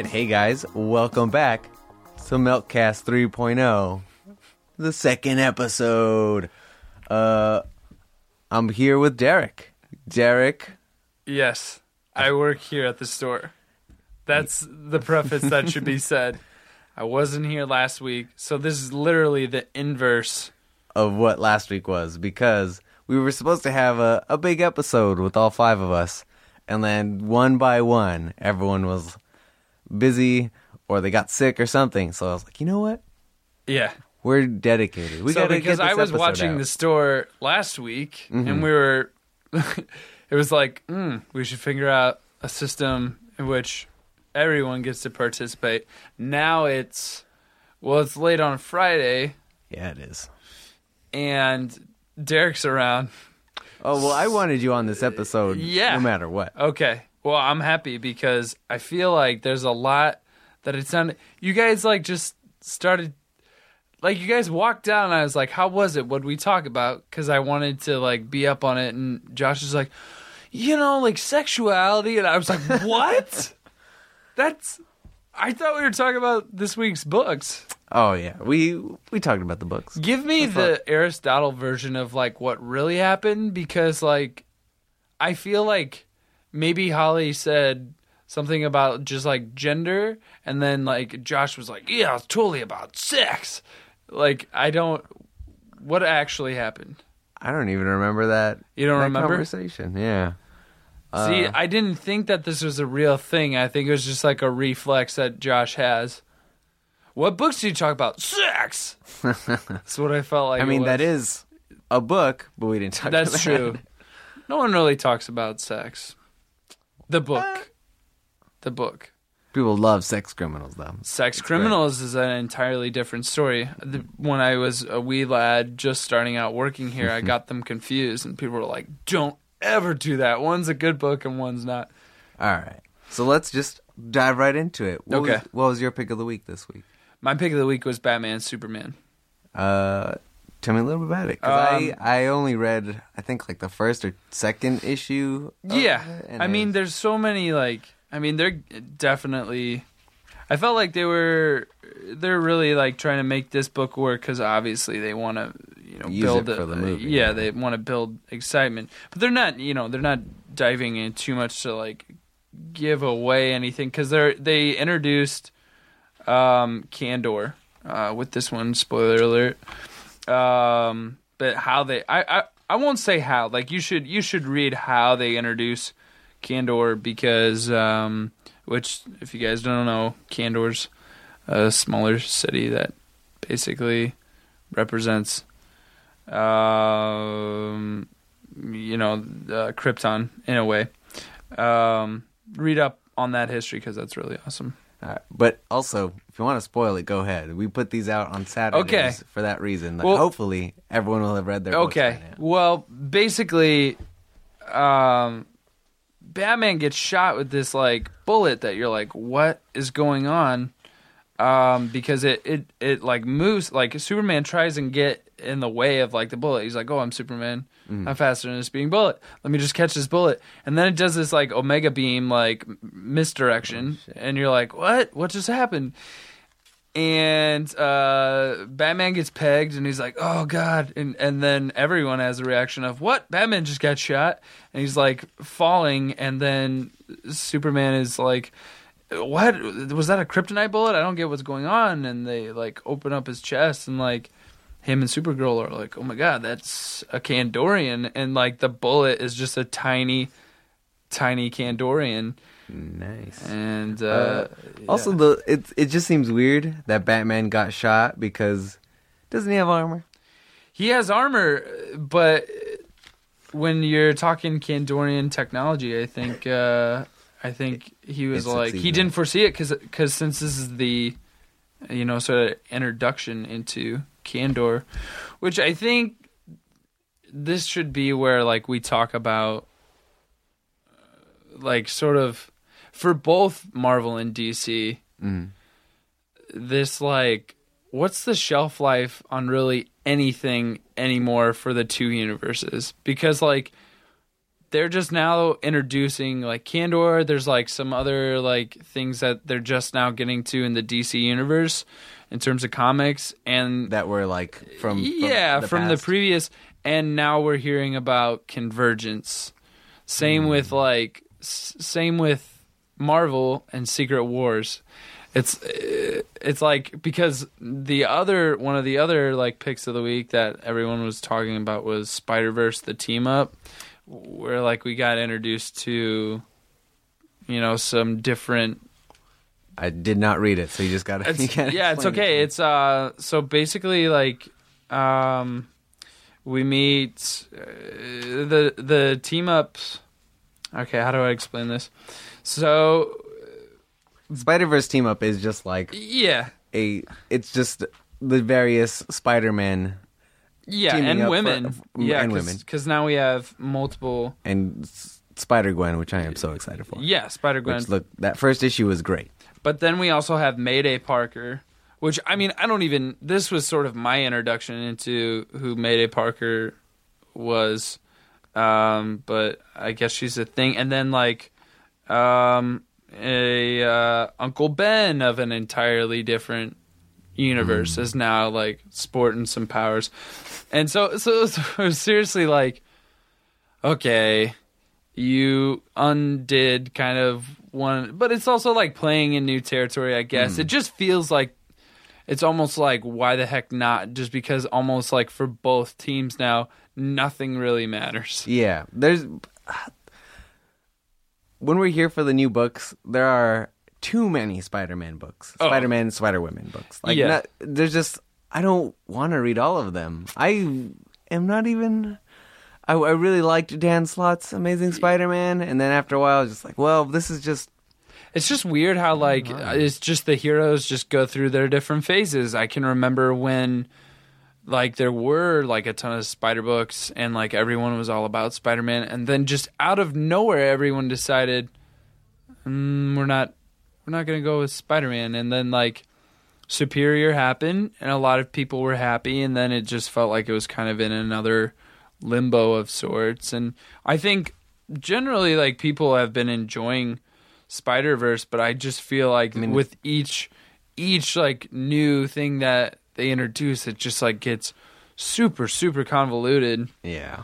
Right, hey guys, welcome back to MeltCast 3.0, the second episode. Uh, I'm here with Derrick. Derrick, Yes, I work here at the store. That's the preface that should be said. I wasn't here last week, so this is literally the inverse. of what last week was because we were supposed to have a, a big episode with all five of us, and then one by one, everyone was busy or they got sick or something. So I was like, you know what? Yeah. We're dedicated. We so gotta because get this I was watching out. Mm-hmm. the store last week, and we were, it was like, mm, we should figure out a system in which everyone gets to participate. Now it's, well, it's late on Friday, Yeah, it is. and Derrick's around. Oh well, I wanted you on this episode. Yeah. No matter what. Okay. Well, I'm happy because I feel like there's a lot that it sounded. You guys like just started, like you guys walked down. and I was like, "How was it? What did we talk about?" Because I wanted to like be up on it, and Josh is like, "You know, like sexuality," and I was like, "What? That's." I thought we were talking about this week's books. Oh yeah, we we talked about the books. Give me the Aristotle version of like what really happened because like I feel like maybe Holly said something about just like gender and then like Josh was like, "Yeah, it's totally about sex." Like I don't what actually happened? I don't even remember that. You don't that remember? conversation? Yeah. See, Uh, I didn't think that this was a real thing. I think it was just like a reflex that Josh has. What books do you talk about? Sex. That's what I felt like. I mean, that is a book, but we didn't talk. about That's that. true. No one really talks about sex. The book. The book. People love sex criminals, though. Sex Criminals is an entirely different story. The- When I was a wee lad just starting out working here, I got them confused, and people were like, don't ever do that. One's a good book and one's not. All right. So let's just dive right into it. What Okay. Was, what was your pick of the week this week? My pick of the week was Batman Superman. Uh, tell me a little bit about it. 'cause Um, I I only read I think like the first or second issue. Yeah. I mean, there's so many, like, I mean, they're definitely. I felt like they were. They're really like trying to make this book work because obviously they want to, you know, Use build it a- the movie, Yeah, yeah. they want to build excitement, but they're not. You know, they're not diving in too much to like give away anything because they're they introduced um Kandor uh, with this one. Spoiler alert. Um, but how they, I, I, I won't say how. Like you should, you should read how they introduce Kandor because, um, which if you guys don't know, Kandor's a smaller city that basically represents, um, you know, uh, Krypton in a way. Um, read up on that history because that's really awesome. Right. But also, if you want to spoil it, go ahead. We put these out on Saturdays Okay. for that reason. Like, Well- hopefully, everyone will have read their Okay. Well, basically, um, Batman gets shot with this like bullet that you're like, what is going on? Um, because it, it it like moves like Superman tries and get in the way of like the bullet. He's like, oh, I'm Superman. I'm faster than a speeding bullet. Let me just catch this bullet. And then it does this like Omega beam like m- misdirection, and you're like, what? What just happened? and uh, Batman gets pegged, and he's like, "Oh God!" And and then everyone has a reaction of, "What? Batman just got shot!" And he's like falling, and then Superman is like, "What? Was that a kryptonite bullet? I don't get what's going on." And they like open up his chest, and like him and Supergirl are like, "Oh my God, that's a Kandorian!" And like the bullet is just a tiny, tiny Kandorian, Nice. and uh, Uh, Also, the it it just seems weird that Batman got shot because doesn't he have armor? He has armor, but when you're talking Kandorian technology, I think uh, I think he was It like he didn't foresee it because since this is the you know sort of introduction into Kandor, which I think this should be where like we talk about uh, like sort of for both Marvel and DC Mm. this like what's the shelf life on really anything anymore for the two universes because like they're just now introducing like Kandor. There's like some other like things that they're just now getting to in the DC universe in terms of comics and that were like from, from yeah the from the previous and now we're hearing about convergence. Same Hmm. with like s- same with marvel and secret wars. It's uh, it's like because the other one of the other like picks of the week that everyone was talking about was spider verse the team up where like we got introduced to you know some different I did not read it, so you just got to. yeah, it's okay. It's uh, so basically like, um, we meet uh, the the team ups. Okay, how do I explain this? So Spider Verse team up is just like yeah, a. It's just the various Spider Man yeah, and up for- women, yeah, and cause, women. because now we have multiple. and Spider Gwen, which I am so excited for. Yeah, Spider Gwen. Look, that first issue was great. But then we also have Mayday Parker, which I mean, I don't even. This was sort of my introduction into who Mayday Parker was, um, but I guess she's a thing. And then like, um, a uh, Uncle Ben of an entirely different universe is now like sporting some powers, and so so, so seriously like, okay, you undid kind of one but it's also like playing in new territory i guess it hmm. just feels like it's almost like why the heck not just because almost like for both teams now nothing really matters Yeah, there's when we're here for the new books, there are too many Spider-Man books, Oh. Spider-Man, and Spider-Women books. Like, Yeah. not, there's just I don't want to read all of them. I am not even. I, I really liked Dan Slott's Amazing Spider-Man, and then after a while, I was just like, well, this is just it's just weird how like it's just the heroes just go through their different phases. I can remember when like there were like a ton of spider books and like everyone was all about spider-man and then just out of nowhere everyone decided mm, we're not we're not gonna go with spider-man. And then like superior happened and a lot of people were happy and then it just felt like it was kind of in another limbo of sorts. And i think generally like people have been enjoying spider verse but i just feel like mean- with each each like new thing that they introduce it just like gets super super convoluted. Yeah.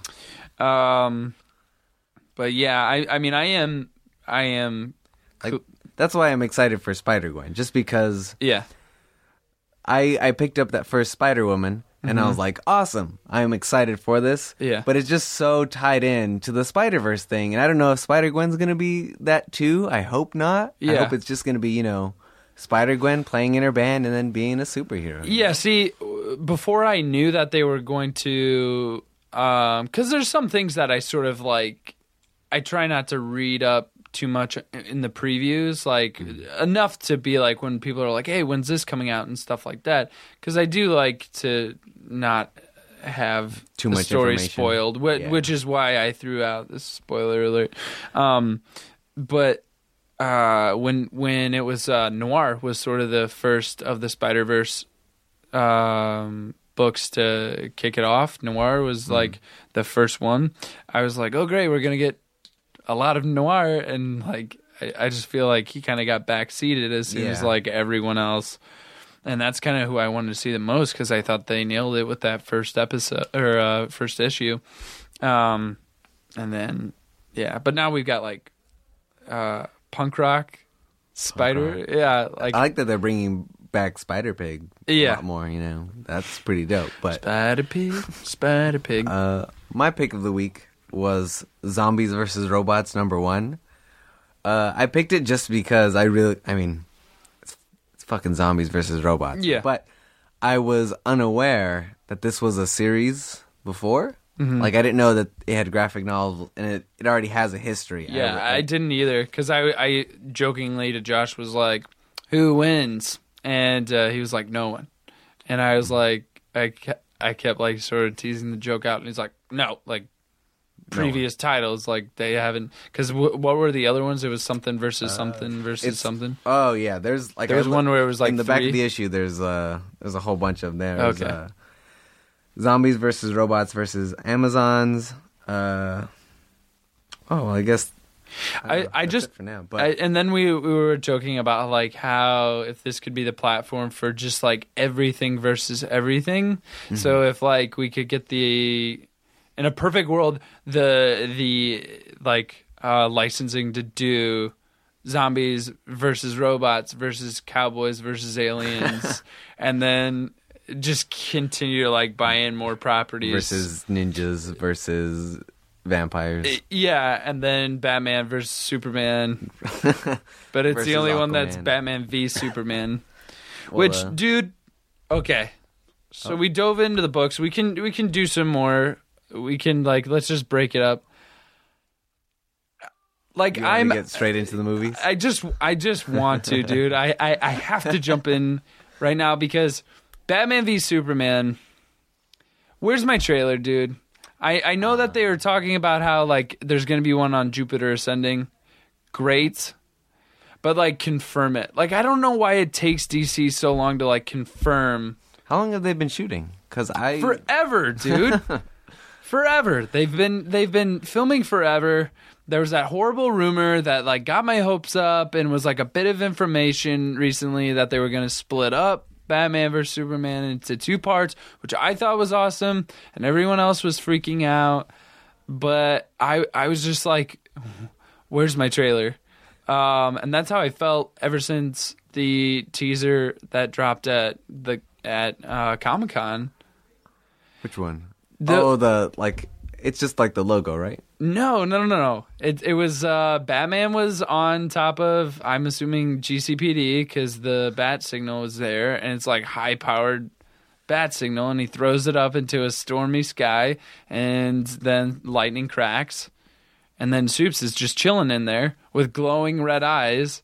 um but yeah i i mean i am i am Like that's why I'm excited for Spider Gwen, just because yeah. I I picked up that first Spider Woman and I was like, awesome, I'm excited for this. Mm-hmm. Yeah. But it's just so tied in to the Spider Verse thing, and I don't know if Spider Gwen's gonna be that too. I hope not. I Yeah. hope it's just gonna be you know Spider Gwen playing in her band and then being a superhero. Yeah, see, w- before I knew that they were going to, because there's some things that I sort of like, I try not to read up too much in the previews, like enough to be like when people are like, "Hey, when's this coming out?" and stuff like that. Because I do like to not have Too much story spoiled, which, Yeah. which is why I threw out this spoiler alert. Um, but uh, when when it was uh, Noir was sort of the first of the Spider Verse um, books to kick it off. Noir was like the first one. I was like, oh great, we're gonna get a lot of Noir, and like I, I just feel like he kind of got backseated as soon as Yeah. like everyone else. And that's kind of who I wanted to see the most because I thought they nailed it with that first episode or uh, first issue. Um, and then yeah, but now we've got like uh, punk rock spider. Yeah, like I like that they're bringing back Spider Pig. Yeah. a lot more. You know, that's pretty dope. But Spider Pig, Spider Pig. Uh, my pick of the week was Zombies versus Robots number one. Uh, I picked it just because I really, I mean, it's, it's fucking zombies versus robots. Yeah. But I was unaware that this was a series before. Mm-hmm. Like I didn't know that it had graphic novels and it, it already has a history. yeah, I, didn't either because I, I jokingly to Josh was like, "Who wins?" and uh, he was like, "No one," and I was like, I kept, I kept like sort of teasing the joke out, and he's like, "No, like." Previous titles, like they haven't, because w- what were the other ones? It was something versus something versus Uh, something. Oh yeah, there's like There was one where it was like in the back of the issue. There's uh there's a whole bunch of them. There's, Okay. uh, zombies versus robots versus Amazons. Uh, Oh, I guess. I- don't. I just- for now. But I, and then we we were joking about like how if this could be the platform for just like everything versus everything. Mm-hmm. So if like we could get the in a perfect world the the like uh, licensing to do zombies versus robots versus cowboys versus aliens, and then just continue to like buy in more properties versus ninjas versus vampires. yeah, and then Batman versus Superman. but it's the only one that's Batman v Superman. Well, Which, uh, dude, okay. So Oh. we dove into the books. We can we can do some more. We can like let's just break it up. Like I'm get straight into the movies. I just I just want to, dude. I, I, I have to jump in right now because Batman v Superman. Where's my trailer, dude? I, I know that they were talking about how like there's gonna be one on Jupiter Ascending. Great. But like confirm it. Like I don't know why it takes DC so long to like confirm How long have they been shooting? Because I forever, dude. forever. They've been they've been filming forever. There was that horrible rumor that like got my hopes up and was like a bit of information recently that they were going to split up Batman vs Superman into two parts, which I thought was awesome, and everyone else was freaking out. But I I was just like, where's my trailer? Um, and that's how I felt ever since the teaser that dropped at the at uh, Comic Con. which one? The- oh, the like. It's just like the logo, right? No, no, no, no. It it was uh, Batman was on top of I'm assuming GCPD because the bat signal was there, and it's like high powered bat signal, and he throws it up into a stormy sky, and then lightning cracks, and then Soups is just chilling in there with glowing red eyes,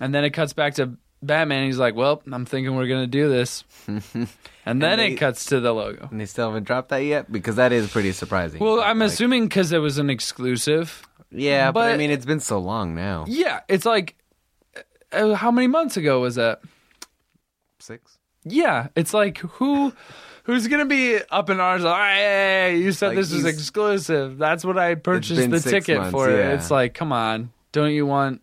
and then it cuts back to Batman. He's like, "Well, I'm thinking we're gonna do this," and then they- it cuts to the logo. And they still haven't dropped that yet because that is pretty surprising. Well, I'm Like, assuming because it was an exclusive. Yeah, but, I mean, it's been so long now. Yeah, it's like uh, how many months ago was that? Six. Yeah, it's like who who's gonna be up in arms? Like, hey, you said Like, this was exclusive. That's what I purchased the ticket months, for. yeah. It's like, come on, don't you want?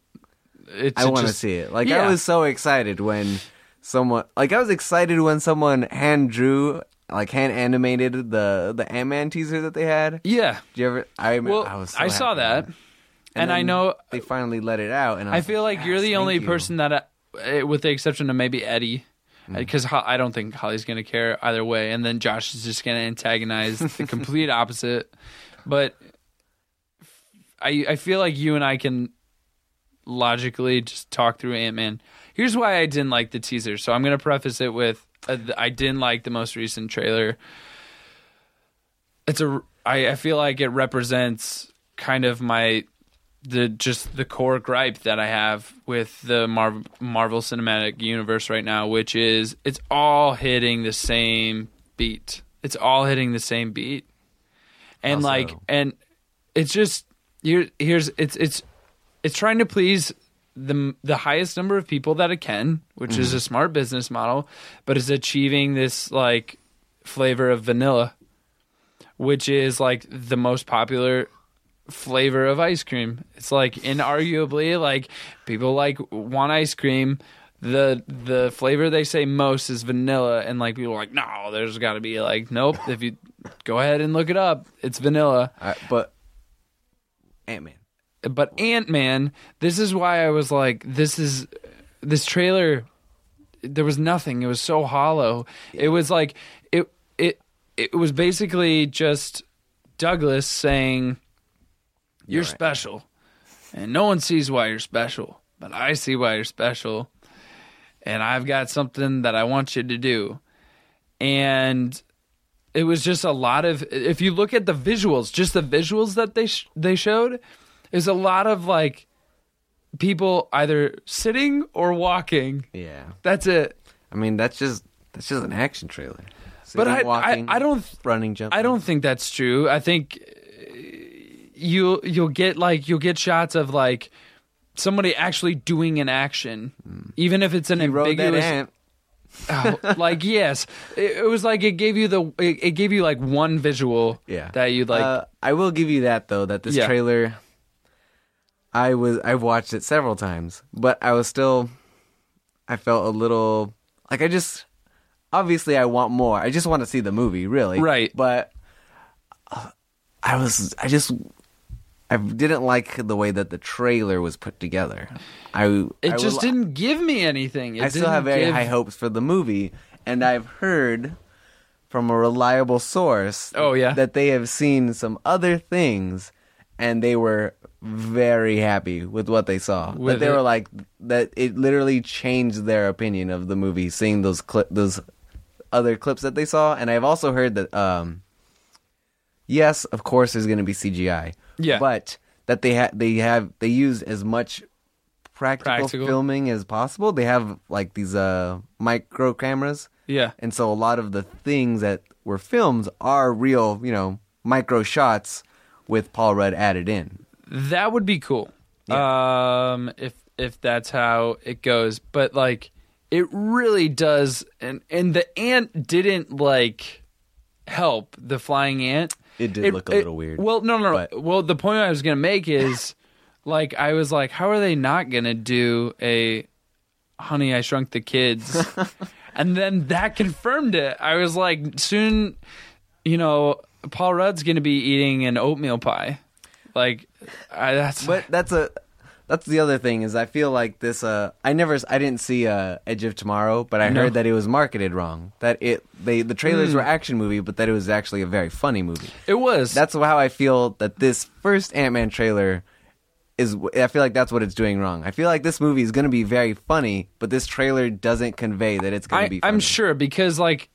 It I want to see it. Like Yeah. I was so excited when someone like I was excited when someone hand drew like hand animated the the Ant Man teaser that they had. Yeah, Did you ever? I remember, well, I, was so I saw that, and, I then know. they finally let it out, and I, I feel like you're the only you." person that, uh, with the exception of maybe Eddie, Mm. because I don't think Holly's gonna care either way, and then Josh is just gonna antagonize the complete opposite. But I I feel like you and I can logically just talk through Ant Man. Here's why I didn't like the teaser. So I'm gonna preface it with uh, I didn't like the most recent trailer. It's a I, I feel like it represents kind of my the just the core gripe that I have with the Mar- Marvel Cinematic Universe right now, which is it's all hitting the same beat. It's all hitting the same beat, and Also- like, and it's just here. Here's it's it's it's trying to please the the highest number of people that it can, which is a mm-hmm. smart business model, but it's achieving this like flavor of vanilla, which is like the most popular flavor of ice cream. It's like inarguably like people like want ice cream. The the flavor they say most is vanilla and like people are like, no, there's gotta be like, nope, if you go ahead and look it up, it's vanilla. But Ant Man. But Ant Man, this is why I was like, this is this trailer. There was nothing. It was so hollow. It was like it it it was basically just Douglas saying, "You're right. special," and no one sees why you're special, but I see why you're special, and I've got something that I want you to do, and it was just a lot of if you look at the visuals just the visuals that they sh- they showed is a lot of like people either sitting or walking Yeah, that's it I mean that's just that's just an action trailer. but Sitting, I, I walking, i don't running, jumping. i don't think that's true i think uh, you you'll get like you'll get shots of like somebody actually doing an action even if it's an He ambiguous ant. Oh, like yes, it, it was like it gave you the it, it gave you like one visual Yeah, that you like. Uh, I will give you that though. That this Yeah. trailer, I was I've watched it several times, but I was still I felt a little like I just obviously I want more. I just want to see the movie, really. Right. But uh, I was I just I didn't like the way that the trailer was put together. I It I just would- didn't give me anything. It I still have very give- high hopes for the movie, and I've heard from a reliable source Oh, yeah? that they have seen some other things and they were very happy with what they saw. With that they it? were like that it literally changed their opinion of the movie seeing those those other clips that they saw and I've also heard that um yes, of course there's going to be CGI. Yeah. But that they had they have they use as much practical, Practical. filming as possible. They have like these uh micro cameras, Yeah. and so a lot of the things that were filmed are real, you know, micro shots with Paul Rudd added in. That would be cool. Um, if if that's how it goes, but like it really does, and and the ant didn't like help the flying ant. It did look a little weird. Well, no, no, no. but- Well, the point I was gonna make is, like, I was like, how are they not gonna do a Honey I Shrunk the Kids? and then that confirmed it. I was like, soon, you know, Paul Rudd's gonna be eating an oatmeal pie. Like, I, that's But that's a that's the other thing is I feel like this uh I never I didn't see uh Edge of Tomorrow, but I No. heard that it was marketed wrong. That it they the trailers were action movie, but that it was actually a very funny movie. it was. That's how I feel that this first Ant Man trailer is. I feel like that's what it's doing wrong. I feel like this movie is going to be very funny, but this trailer doesn't convey that it's going to be. Funny. I'm sure because like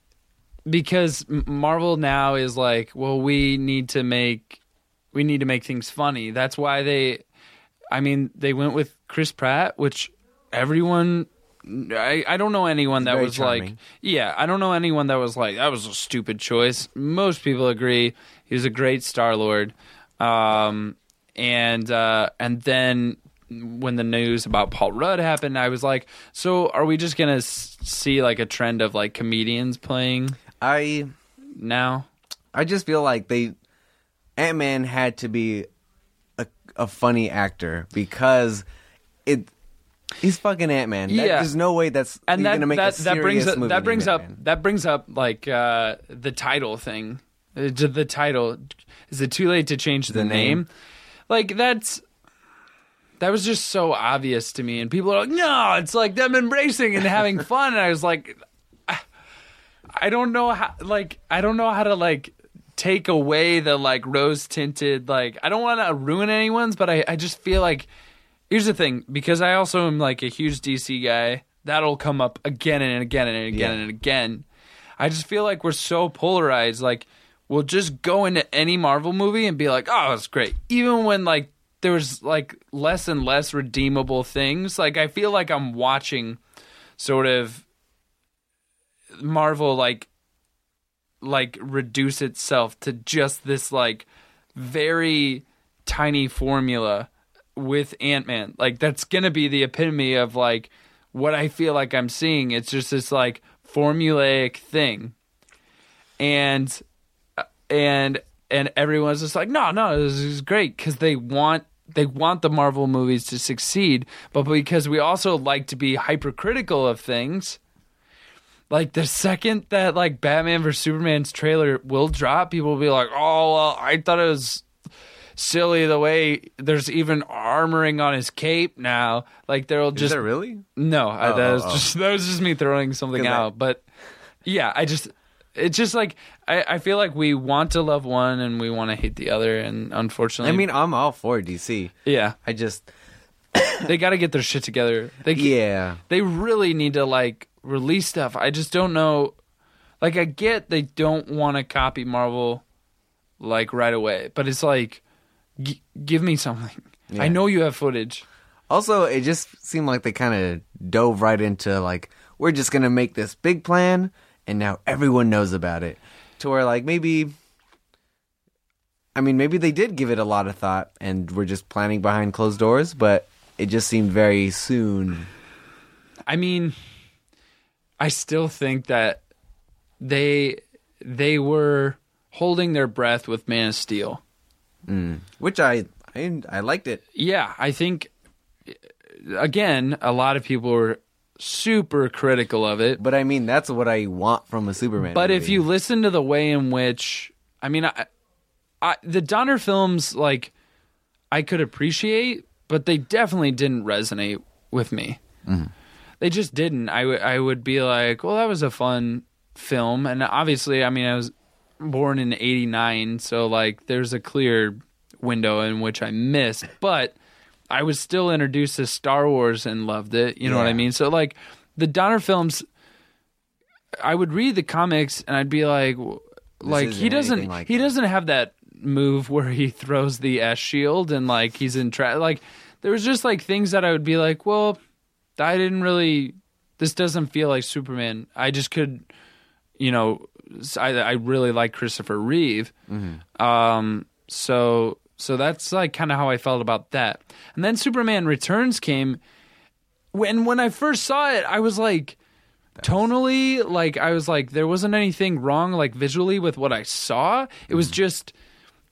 because Marvel now is like, well, we need to make we need to make things funny. That's why they, I mean, they went with Chris Pratt, which everyone. I, I don't know anyone that very was like yeah I don't know anyone that was like that was a stupid choice. Most people agree he was a great Star Lord, um, and uh, and then when the news about Paul Rudd happened, I was like, so are we just gonna s- see like a trend of like comedians playing I now? I just feel like they Ant Man had to be a, a funny actor because it. He's fucking Ant Man. Yeah. there's no way that's and that gonna make that, a that brings up movie that brings up Ant-Man. that brings up like uh, the title thing. Uh, the title is it too late to change the, The name? name. Like that's that was just so obvious to me, and people are like, "No, it's like them embracing and having fun." And I was like, I, I don't know how like I don't know how to like take away the like rose tinted like I don't want to ruin anyone's, but I I just feel like here's the thing because I also am like a huge DC guy. That'll come up again and again and again Yeah. and again. I just feel like we're so polarized. Like we'll just go into any Marvel movie and be like, "Oh, it's great," even when like there's like less and less redeemable things. Like I feel like I'm watching sort of Marvel like like reduce itself to just this like very tiny formula with Ant-Man. Like that's going to be the epitome of like what I feel like I'm seeing. It's just this like formulaic thing. And uh, and and everyone's just like, "No, no, this is great cuz they want they want the Marvel movies to succeed, but because we also like to be hypercritical of things, like the second that like Batman vs Superman's trailer will drop, people will be like, "Oh, well, I thought it was silly the way there's even armoring on his cape now." Like there'll Is just there really? no, I, Oh, that oh, was oh. just that was just me throwing something I- out. But yeah, I just it's just like I, I feel like we want to love one and we want to hate the other, and unfortunately, I mean, I'm all for DC. yeah, I just they got to get their shit together. They yeah. they really need to like release stuff. I just don't know. Like I get they don't want to copy Marvel like right away, but it's like g- give me something. Yeah. I know you have footage. Also, it just seemed like they kind of dove right into like we're just gonna make this big plan, and now everyone knows about it. To where like maybe, I mean, maybe they did give it a lot of thought, and we're just planning behind closed doors. But it just seemed very soon. I mean, I still think that they they were holding their breath with Man of Steel. Mm. Which I I I liked it. Yeah, I think again, a lot of people were super critical of it. But I mean, that's what I want from a Superman. But if you listen to the way in which, I mean, I, I, the Donner films, like, I could appreciate, but they definitely didn't resonate with me. Mm. They just didn't. I, w- I would be like, well, that was a fun film. And obviously, I mean, I was born in 89, so, like, there's a clear window in which I missed. But I was still introduced to Star Wars and loved it. You know what I mean? So, like, the Donner films I would read the comics and I'd be like, like he doesn't like he doesn't have that move where he throws the S shield and like he's in tra- like there was just like things that I would be like, well, I didn't really. This doesn't feel like Superman. I just could, you know, I, I really like Christopher Reeve. Um, so so that's like kind of how I felt about that. And then Superman Returns came. When when I first saw it, I was like tonally like I was like there wasn't anything wrong like visually with what I saw. It was just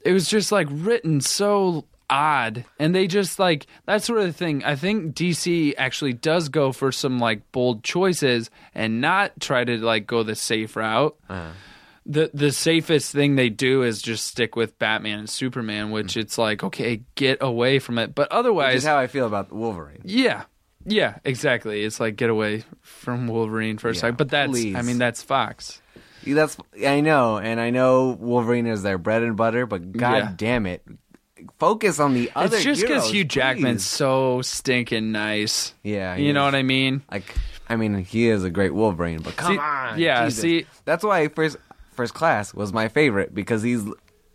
it was just like written so odd and they just like that sort of thing i think dc actually does go for some like bold choices and not try to like go the safe route uh. the the safest thing they do is just stick with batman and superman which mm. it's like okay get away from it but which otherwise is how I feel about Wolverine. yeah. Yeah, exactly. It's like get away from Wolverine for a Yeah, second. But that's please. I mean that's Fox. That's I know, and I know Wolverine is their bread and butter, but god Yeah. damn it, focus on the other. it's just because Hugh Jackman's please. so stinking nice. Yeah, You know what I mean? Like, I mean, he is a great Wolverine, but come See- on, yeah, Jesus. see- that's why first first class was my favorite because he's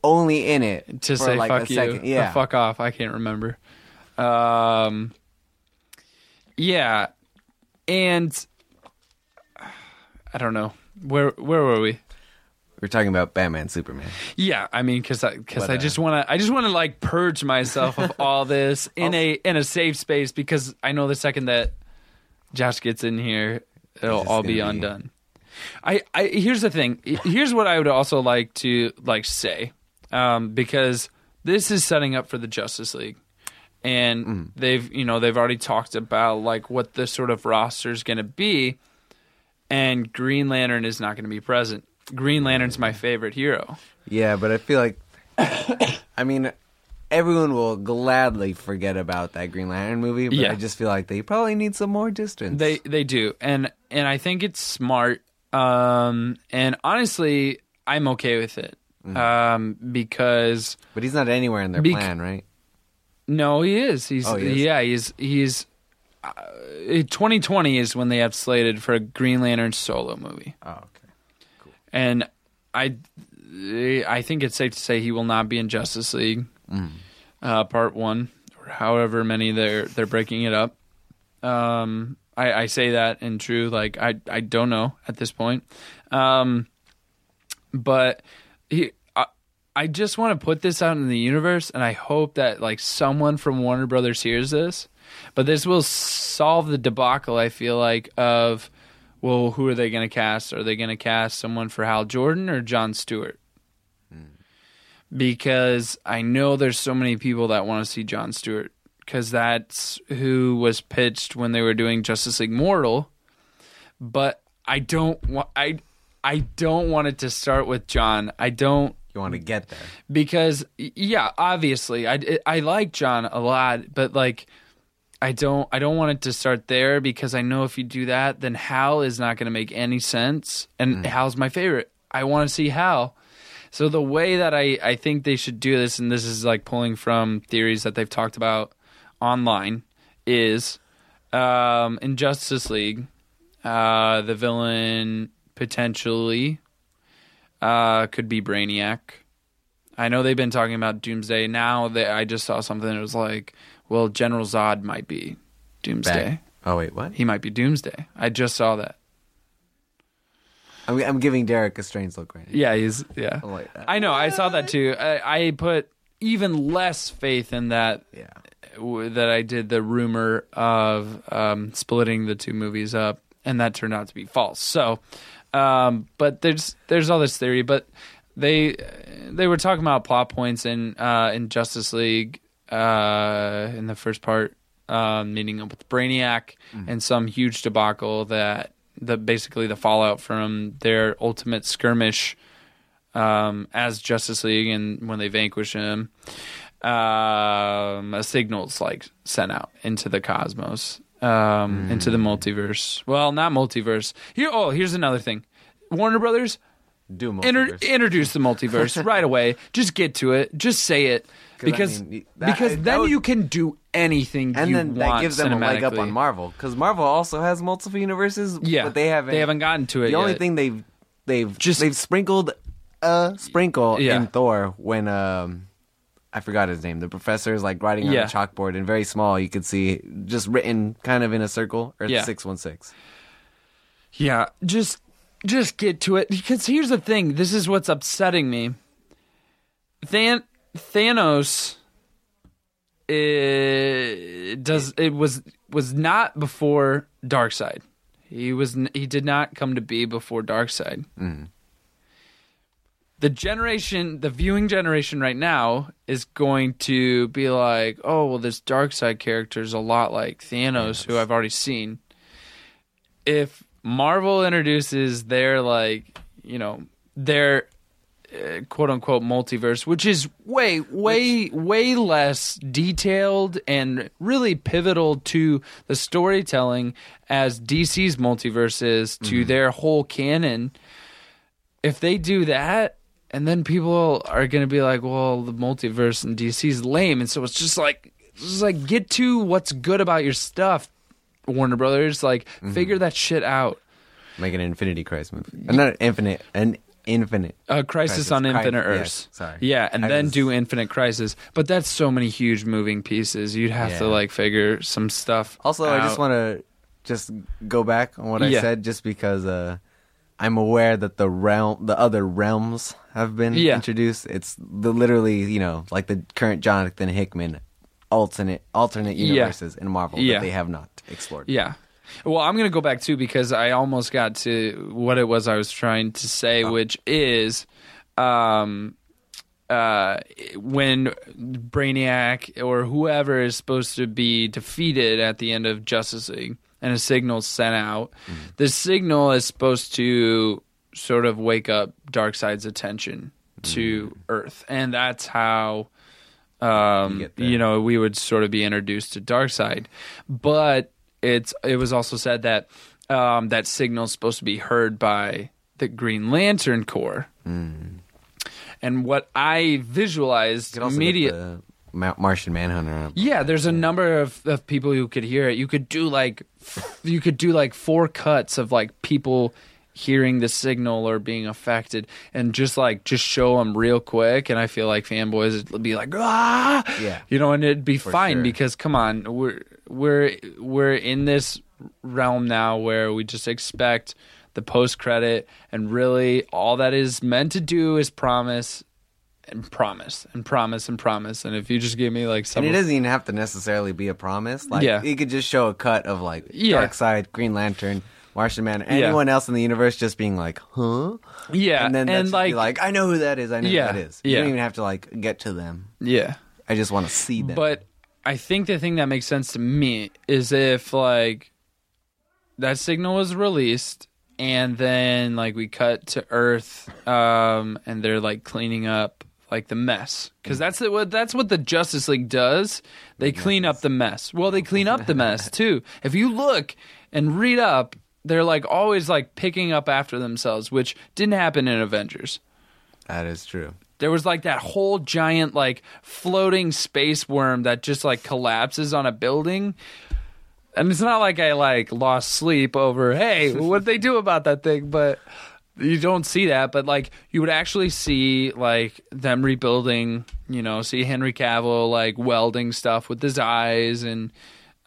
only in it To for say like fuck you. second. Yeah, fuck off. I can't remember. Um Yeah. And I don't know. Where where were we? We're talking about Batman, Superman. Yeah, I mean, because I because I just want to I just want to like purge myself of all this in a in a safe space because I know the second that Josh gets in here, it'll all be be- undone. I, I here's the thing. Here's what I would also like to like say, um, because this is setting up for the Justice League, and Mm. they've you know they've already talked about like what the sort of roster is going to be, and Green Lantern is not going to be present. Green Lantern's my favorite hero. Yeah, but I feel like, I mean, everyone will gladly forget about that Green Lantern movie, but Yeah. I just feel like they probably need some more distance. They they do, and and I think it's smart. Um, and honestly, I'm okay with it. Um, because but he's not anywhere in their Bec- plan, right? no, he is. He's Oh, he is? yeah, he's he's. Uh, 2020 is when they have slated for a Green Lantern solo movie, Oh, okay. And I I think it's safe to say he will not be in Justice League uh, Part One or however many they're they're breaking it up. Um, I, I say that in true like I I don't know at this point, um, but he. I, I just want to put this out in the universe, and I hope that like someone from Warner Brothers hears this. But this will solve the debacle. I feel like of well, who are they going to cast? Are they going to cast someone for Hal Jordan or John Stewart? Hmm. Because I know there's so many people that want to see John Stewart because that's who was pitched when they were doing Justice League Mortal. But I don't want I I don't want it to start with John. I don't You want to get there. because yeah, obviously I I like John a lot, but like I don't I don't want it to start there because I know if you do that, then Hal is not going to make any sense, and Hal's my favorite. I want to see Hal. So the way that I I think they should do this, and this is like pulling from theories that they've talked about online, is um, in Justice League, uh, the villain potentially uh, could be Brainiac. I know they've been talking about Doomsday. Now that I just saw something that was like, well, General Zod might be Doomsday. Back. Oh wait, what? He might be Doomsday. I just saw that. I'm, I'm giving Derrick a strange look right now. Yeah, he's yeah. I like. I know. I saw that too. I, I put even less faith in that Yeah. w- that I did the rumor of um, splitting the two movies up, and that turned out to be false. So, um, but there's there's all this theory, but they they were talking about plot points in uh, in Justice League uh, in the first part, um, meeting up with Brainiac and some huge debacle that the basically the fallout from their ultimate skirmish um, as Justice League and when they vanquish him. Um, a signal's like sent out into the cosmos, um, into the multiverse. Well, not multiverse. Here, oh, here's another thing. Warner Brothers, Do Inter- multiverse. introduce the multiverse right away. Just get to it. Just say it 'Cause, I because mean, that- because that then would- you can do anything and then that gives them a leg up on. Marvel because Marvel also has multiple universes. Yeah, but they haven't. They haven't gotten to it. The only thing they've they've Just- they've sprinkled a sprinkle Yeah. in Thor when um I forgot his name. The professor is like writing on Yeah. a chalkboard and very small. You could see just written kind of in a circle or Yeah. six one six. Yeah, just just get to it because here's the thing. This is what's upsetting me. Than- Thanos it does it was was not before Darkseid. He was he did not come to be before Darkseid. Mm-hmm. The generation, the viewing generation right now is going to be like, oh well, this Darkseid character is a lot like Thanos, who I've already seen if Marvel introduces their like you know their uh, quote unquote multiverse, which is way way way less detailed and really pivotal to the storytelling as DC's multiverse is to their whole canon. If they do that. And then people are going to be like, "Well, the multiverse in DC is lame," and so it's just like, just like get to what's good about your stuff, Warner Brothers. Like, figure that shit out. Make an Infinity Crisis movie. Uh, not an infinite, an infinite. Uh, Crisis, Crisis. on Infinite yes, Earths. sorry. Yeah, and I then was- do Infinite Crisis. But that's so many huge moving pieces. You'd have to like figure some stuff. Also, I just want to just go back on what I said, just because uh, I'm aware that the realm, the other realms have been Yeah. introduced. It's the literally, you know, like the current Jonathan Hickman alternate alternate Yeah. universes in Marvel Yeah. that they have not explored. Yeah. Well, I'm going to go back too because I almost got to what it was I was trying to say, which is um, uh, when Brainiac or whoever is supposed to be defeated at the end of Justice League and a signal's sent out, the signal is supposed to sort of wake up Darkseid's attention to Earth. And that's how um, You you know, we would sort of be introduced to Darkseid. But it's it was also said that um, that signal is supposed to be heard by the Green Lantern Corps. And what I visualized immediately. Ma- Martian Manhunter. Yeah, there's a number of, of people who could hear it. You could do like, you could do like four cuts of like people hearing the signal or being affected, and just like just show them real quick. And I feel like fanboys would be like, ah, Yeah. you know, and it'd be fine sure. because come on, we're we're we're in this realm now where we just expect the post credit, and really all that is meant to do is promise. And promise and promise and promise, and if you just give me like some And it doesn't even have to necessarily be a promise. Like Yeah. you could just show a cut of like Yeah. Side Green Lantern, Martian Man, Yeah. anyone else in the universe just being like, huh? Yeah, and then and like, like, I know who that is. I know Yeah, who that is. You yeah. don't even have to like get to them. yeah. I just want to see them. But I think the thing that makes sense to me is if like that signal was released and then like we cut to Earth um and they're like cleaning up like the mess because that's the, what that's what the Justice League does. They clean up the mess. Well, they clean up the mess too. If you look and read up, they're like always like picking up after themselves, which didn't happen in Avengers. that is true. There was like that whole giant like floating space worm that just like collapses on a building. And it's not like I like lost sleep over, hey, what'd they do about that thing? But you don't see that, but like you would actually see like them rebuilding, you know, see Henry Cavill like welding stuff with his eyes and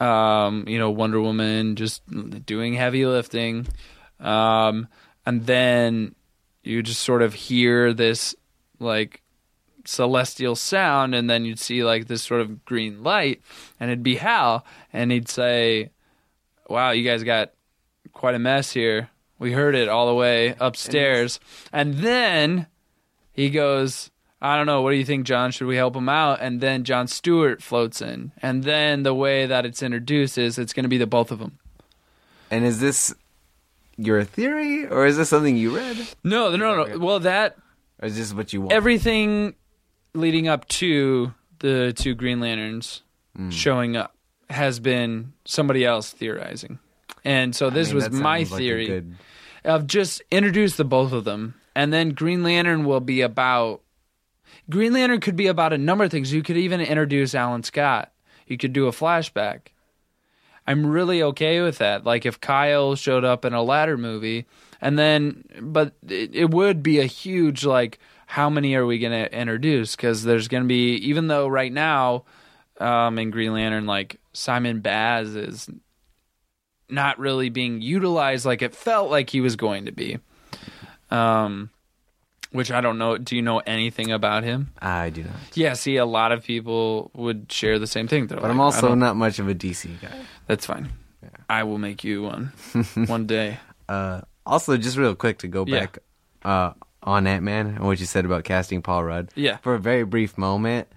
um, you know, Wonder Woman just doing heavy lifting. Um, and then you just sort of hear this like celestial sound and then you'd see like this sort of green light and it'd be Hal and he'd say, "Wow, you guys got quite a mess here. We heard it all the way upstairs." And then he goes, I don't know. What do you think, John? Should we help him out? And then John Stewart floats in, and then the way that it's introduced is it's going to be the both of them. And is this your theory, or is this something you read, No, no, no. Well, that or is this what you want? everything leading up to the two Green Lanterns Mm. showing up has been somebody else theorizing. And so this I mean, was my sounds like theory good- of just introduce the both of them and then Green Lantern will be about Green Lantern could be about a number of things. You could even introduce Alan Scott. You could do a flashback. I'm really okay with that. Like if Kyle showed up in a ladder movie and then but it, it would be a huge like how many are we going to introduce cuz there's going to be even though right now um in Green Lantern like Simon Baz is not really being utilized like it felt like he was going to be. Um which I don't know. Do you know anything about him? I do not. Yeah, see, a lot of people would share the same thing. They're But like, I'm also don't- much of a DC guy. That's fine. I will make you one one day. Uh, also, just real quick to go Yeah. back uh, on Ant Man and what you said about casting Paul Rudd. Yeah. For a very brief moment,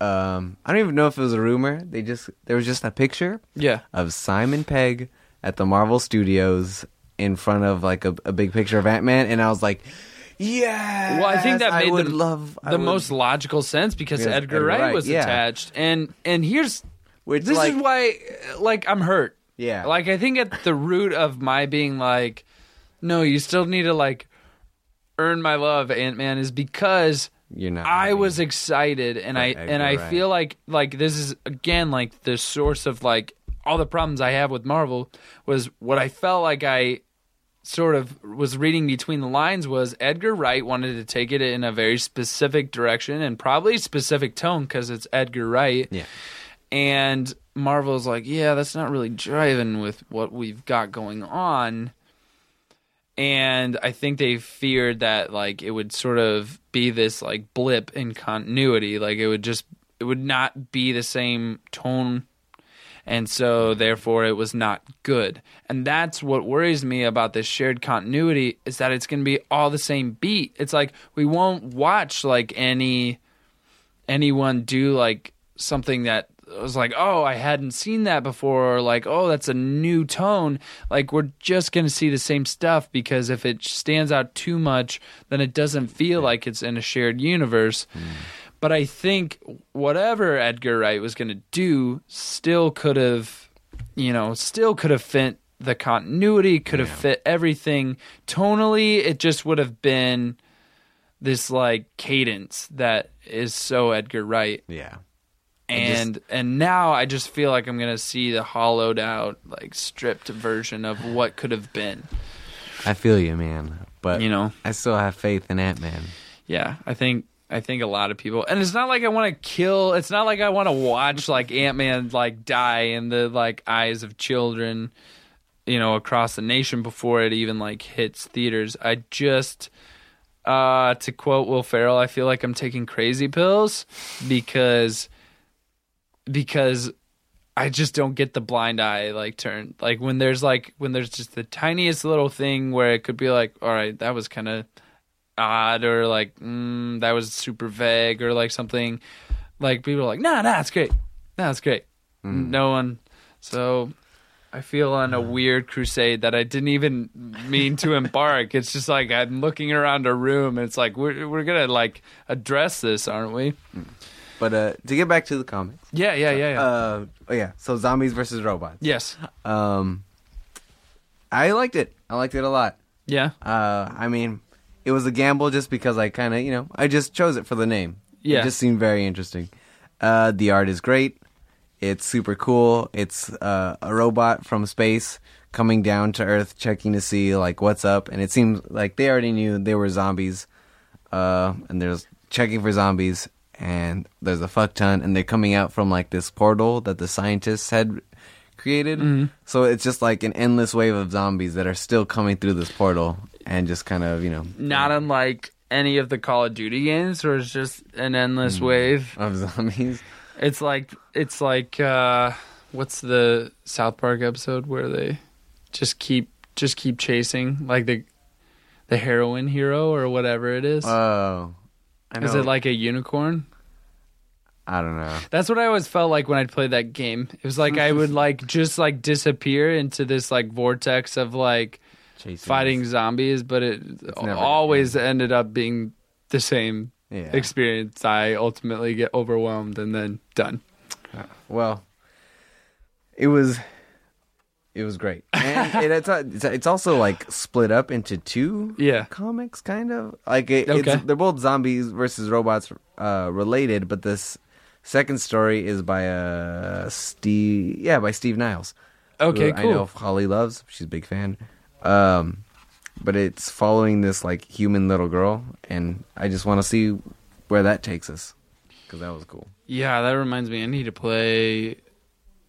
um, I don't even know if it was a rumor. They just there was just a picture Yeah. of Simon Pegg at the Marvel Studios in front of like a, a big picture of Ant Man, and I was like, yeah. Well, I think that made the, love the most logical sense because Edgar, Edgar Wright, Wright, was yeah. attached, and and here's Which this like is why like I'm hurt. yeah, Like I think at the root of my being like, no, you still need to like earn my love, Ant Man, is because you're not. I was excited, and I Edgar and I Wright. feel like like this is again like the source of like all the problems I have with Marvel was what I felt like I sort of was reading between the lines was Edgar Wright wanted to take it in a very specific direction and probably specific tone because it's Edgar Wright, yeah. and Marvel's like, yeah, that's not really driving with what we've got going on. And I think they feared that like it would sort of be this like blip in continuity, like it would just it would not be the same tone and so therefore it was not good. And that's what worries me about this shared continuity is that it's going to be all the same beat. It's like we won't watch like any anyone do like something that was like, oh, I hadn't seen that before, or like, oh, that's a new tone. Like, we're just going to see the same stuff because if it stands out too much, then it doesn't feel like it's in a shared universe. Mm. But I think whatever Edgar Wright was going to do still could have, you know, still could have fit the continuity, could have Yeah. fit everything. Tonally, it just would have been this like cadence that is so Edgar Wright Yeah. and and now I just feel like I'm gonna see the hollowed out, like stripped version of what could have been. I feel you, man. But You know, I still have faith in Ant Man. yeah, I think I think a lot of people, and it's not like I want to kill. It's not like I want to watch like Ant Man like die in the like eyes of children, you know, across the nation before it even like hits theaters. I just. Uh, to quote Will Ferrell, I feel like I'm taking crazy pills because because I just don't get the blind eye like turn. Like when there's like when there's just the tiniest little thing where it could be like, all right, that was kind of odd, or like mm, that was super vague, or like something. Like people are like, nah, nah, it's great, nah, it's great. No one. So I feel on a weird crusade that I didn't even mean to embark. It's just like I'm looking around a room, and it's like we're we're gonna like address this, aren't we? But uh, to get back to the comics, Yeah, yeah, yeah, yeah. uh, oh yeah, so zombies versus robots. yes. Um, I liked it. I liked it a lot. Yeah. Uh, I mean, it was a gamble just because I kind of, you know, I just chose it for the name. Yeah. It just seemed very interesting. Uh, the art is great. It's super cool. It's uh, a robot from space coming down to Earth, checking to see like what's up, and it seems like they already knew they were zombies. Uh, and there's checking for zombies, and there's a fuck ton, and they're coming out from like this portal that the scientists had created. Mm-hmm. So it's just like an endless wave of zombies that are still coming through this portal, and just kind of you know Not unlike any of the Call of Duty games, where it's just an endless wave. of zombies. It's like it's like uh, what's the South Park episode where they just keep just keep chasing like the the heroin hero or whatever it is. Oh, I know. Is it like a unicorn? I don't know. That's what I always felt like when I'd play that game. It was like I would like just like disappear into this like vortex of like Chasing fighting zombies, but it always ended up being the same Yeah. experience. I ultimately get overwhelmed and then done. Well, it was it was great, and it, it's it's it's also like split up into two Yeah. comics, kind of like it, Okay. it's, they're both zombies versus robots uh, related, but this second story is by uh Steve, yeah, by Steve Niles. Okay, cool. I know Holly loves. She's a big fan. Um, but it's following this like human little girl, and I just want to see where that takes us because that was cool. Yeah, that reminds me. I need to play.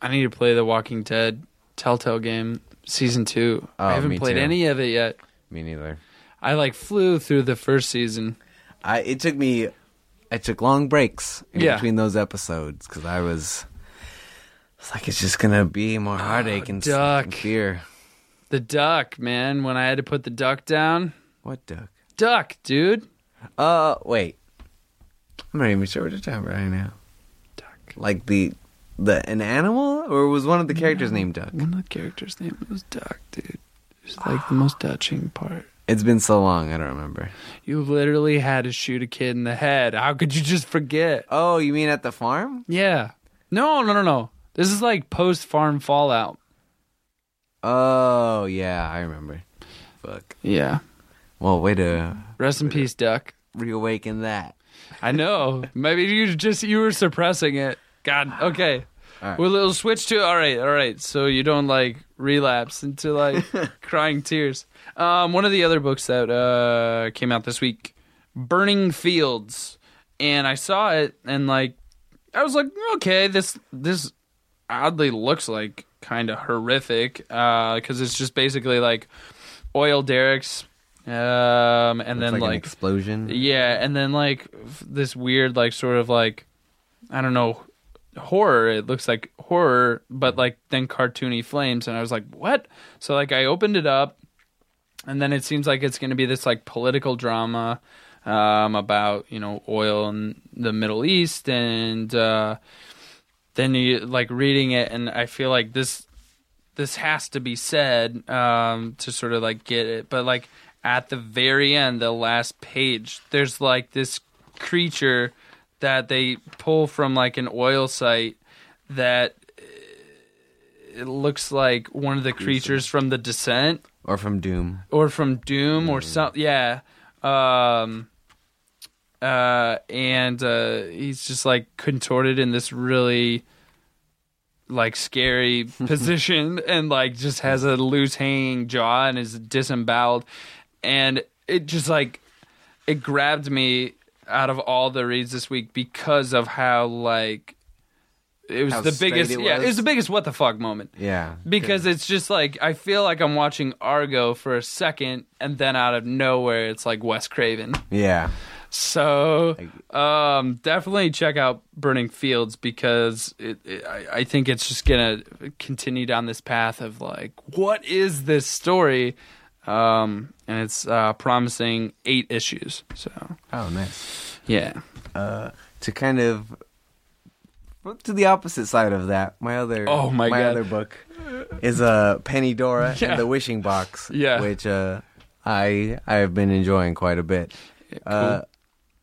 I need to play the Walking Dead Telltale game season two. Oh, I haven't played too. any of it yet. Me neither. I like flew through the first season. I it took me I took long breaks in Yeah. between those episodes because I was it's like it's just gonna be more heartache and, s- Oh, Duck. and fear. The duck, man. When I had to put the duck down, What duck? duck, dude. Uh, wait. I'm not even sure what you're talking about right now. Duck. Like the the an animal or was one of the characters named Duck? One of the characters' name was Duck, dude. It's like the most touching part. It's been so long, I don't remember. You literally had to shoot a kid in the head. How could you just forget? Oh, you mean at the farm? Yeah. No, no, no, no. This is like post farm fallout. Oh yeah, I remember. Fuck. Yeah. Well, way to Rest in peace, Duck. reawaken that. I know. Maybe you just you were suppressing it. God. Okay. All right. We'll, we'll switch to all right, all right. So you don't like relapse into like crying tears. Um, one of the other books that uh came out this week, Burning Fields, and I saw it and like I was like, okay, this this oddly looks like kind of horrific because it's just basically like oil derricks, um, and then like, an like explosion. yeah, and then like f- this weird, like sort of like I don't know, horror. It looks like horror, but like then cartoony flames, and I was like, what? So like I opened it up, and then it seems like it's going to be this like political drama um, about you know oil in the Middle East, and uh, then you like reading it, and I feel like this this has to be said um, to sort of like get it, but like at the very end, the last page, there's like this creature that they pull from like an oil site that uh, it looks like one of the creatures from the Descent Or from Doom. or from Doom or something. Yeah. Um, uh, and uh, he's just like contorted in this really like scary position and like just has a loose hanging jaw and is disemboweled and it just like it grabbed me out of all the reads this week because of how like it was How the biggest it yeah it was? was the biggest what the fuck moment Yeah. because it's just like I feel like I'm watching Argo for a second, and then out of nowhere, it's like Wes Craven. Yeah. So, um, definitely check out Burning Fields because it, it, I, I think it's just gonna continue down this path of like, what is this story? Um, and it's uh, promising eight issues. So, Oh, nice. yeah, Uh, to kind of to the opposite side of that, my other Oh, my God. other book is uh, Penny Dora Yeah. and the Wishing Box. Yeah. which uh, I I have been enjoying quite a bit. Uh,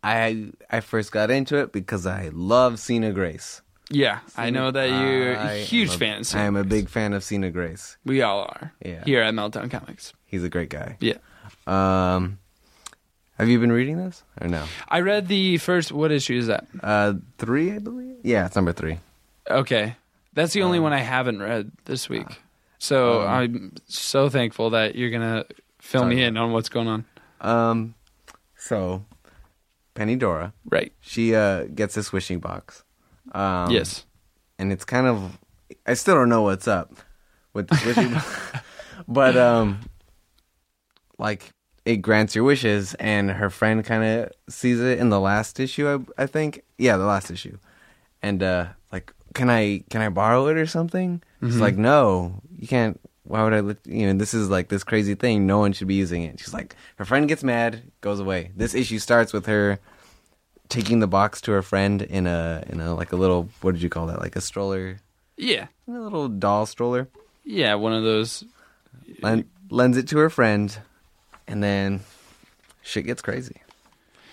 I I first got into it because I love Sina Grace. yeah. I know that you're a huge a- fan. Of I am a big fan of Sina Grace. We all are. Yeah. Here at Meltdown Comics. He's a great guy. Yeah. Um, have you been reading this or no? I read the first. What issue is that? Uh, three, I believe. Yeah, it's number three. Okay. That's the only Um, one I haven't read this week. So Um, I'm so thankful that you're going to fill me in on what's going on. Um, so Penny Dora, Right. she uh gets this wishing box. Um, yes. and it's kind of I still don't know what's up with the wishing box, but um, like it grants your wishes, and her friend kind of sees it in the last issue, I, I think. Yeah, the last issue, and uh, like, can I can I borrow it or something? She's Mhm. like, no, you can't. Why would I? Let, you know, this is like this crazy thing. No one should be using it. She's like, her friend gets mad, goes away. This issue starts with her taking the box to her friend in a in a like a little what did you call that like a stroller Yeah, a little doll stroller yeah, one of those. Len- lends it to her friend and then shit gets crazy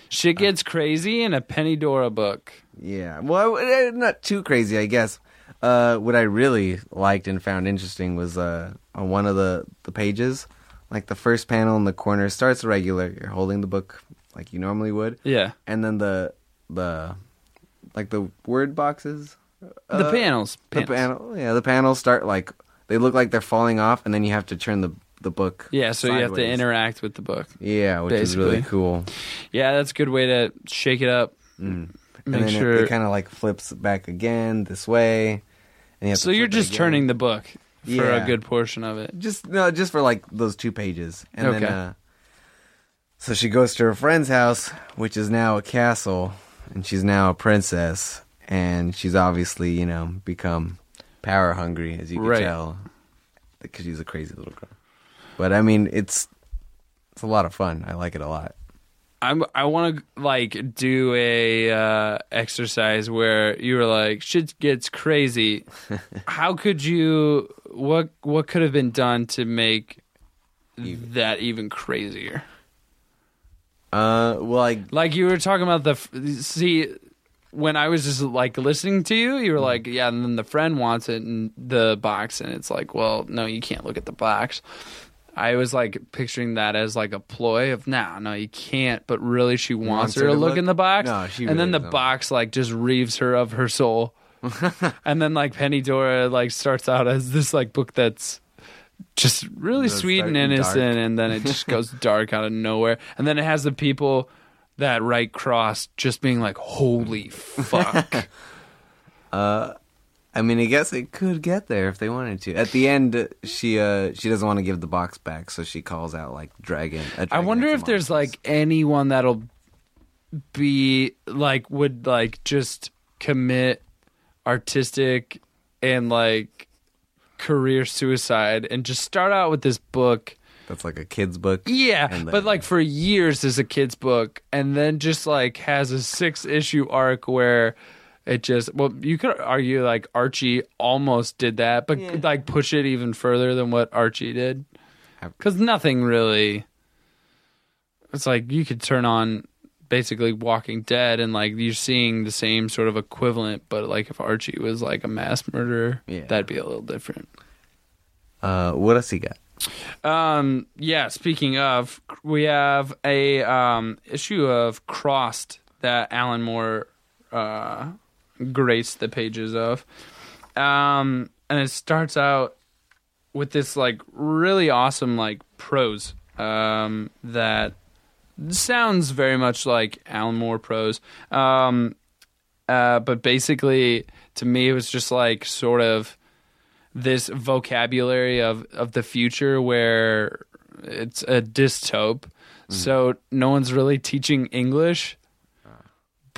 Shit gets crazy in a Penny Dora book. yeah well not too crazy i guess uh what i really liked and found interesting was uh on one of the the pages like the first panel in the corner starts regular you're holding the book like you normally would Yeah, and then the the like the word boxes the uh, panels. the panels. panel yeah the panels start like they look like they're falling off and then you have to turn the the book Yeah, so you have to interact with the book. yeah which is really cool Yeah, that's a good way to shake it up. mm. Make and then sure. it, it kind of like flips back again this way and you have so you're just turning the book for Yeah. a good portion of it. just no just for like those two pages and then Okay. uh so she goes to her friend's house which is now a castle and she's now a princess and she's obviously you know become power hungry as you can Right. tell because she's a crazy little girl but i mean it's it's a lot of fun i like it a lot I'm, I want to like do a uh, exercise where you were like shit gets crazy. How could you? What what could have been done to make that even crazier? uh well i Like you were talking about the f- see when I was just like listening to you, you were like, yeah, and then the friend wants it in the box, and it's like, well, no, you can't look at the box. I was like picturing that as like a ploy of, nah, no, you can't. But really, she wants, her, to look, in the box, No, she and then the doesn't. box like just reaves her of her soul, and then like Penny Dora like starts out as this like book that's just really That's sweet and innocent, dark. and then it just goes dark out of nowhere, and then it has the people that write cross just being like, "Holy fuck!" Uh, i mean i guess it could get there if they wanted to. At the end she uh she doesn't want to give the box back so she calls out like dragon a I dragon wonder if there's like anyone that'll be like would like just commit artistic and like career suicide and just start out with this book. that's like a kid's book? Yeah, And but like for years as a kid's book, and then just like has a six issue arc where it just well, you could argue like Archie almost did that, but Yeah. like push it even further than what Archie did, because nothing really. It's like you could turn on basically Walking Dead, and like you're seeing the same sort of equivalent, but like if Archie was like a mass murderer, Yeah. that'd be a little different. uh what else he got Um, yeah, speaking of, we have a um, issue of Crossed that Alan Moore uh, graced the pages of. Um, and it starts out with this like really awesome like prose um, that sounds very much like Alan Moore prose. Um, uh, but basically, to me, it was just like sort of this vocabulary of, of the future where it's a dystope. So no one's really teaching English,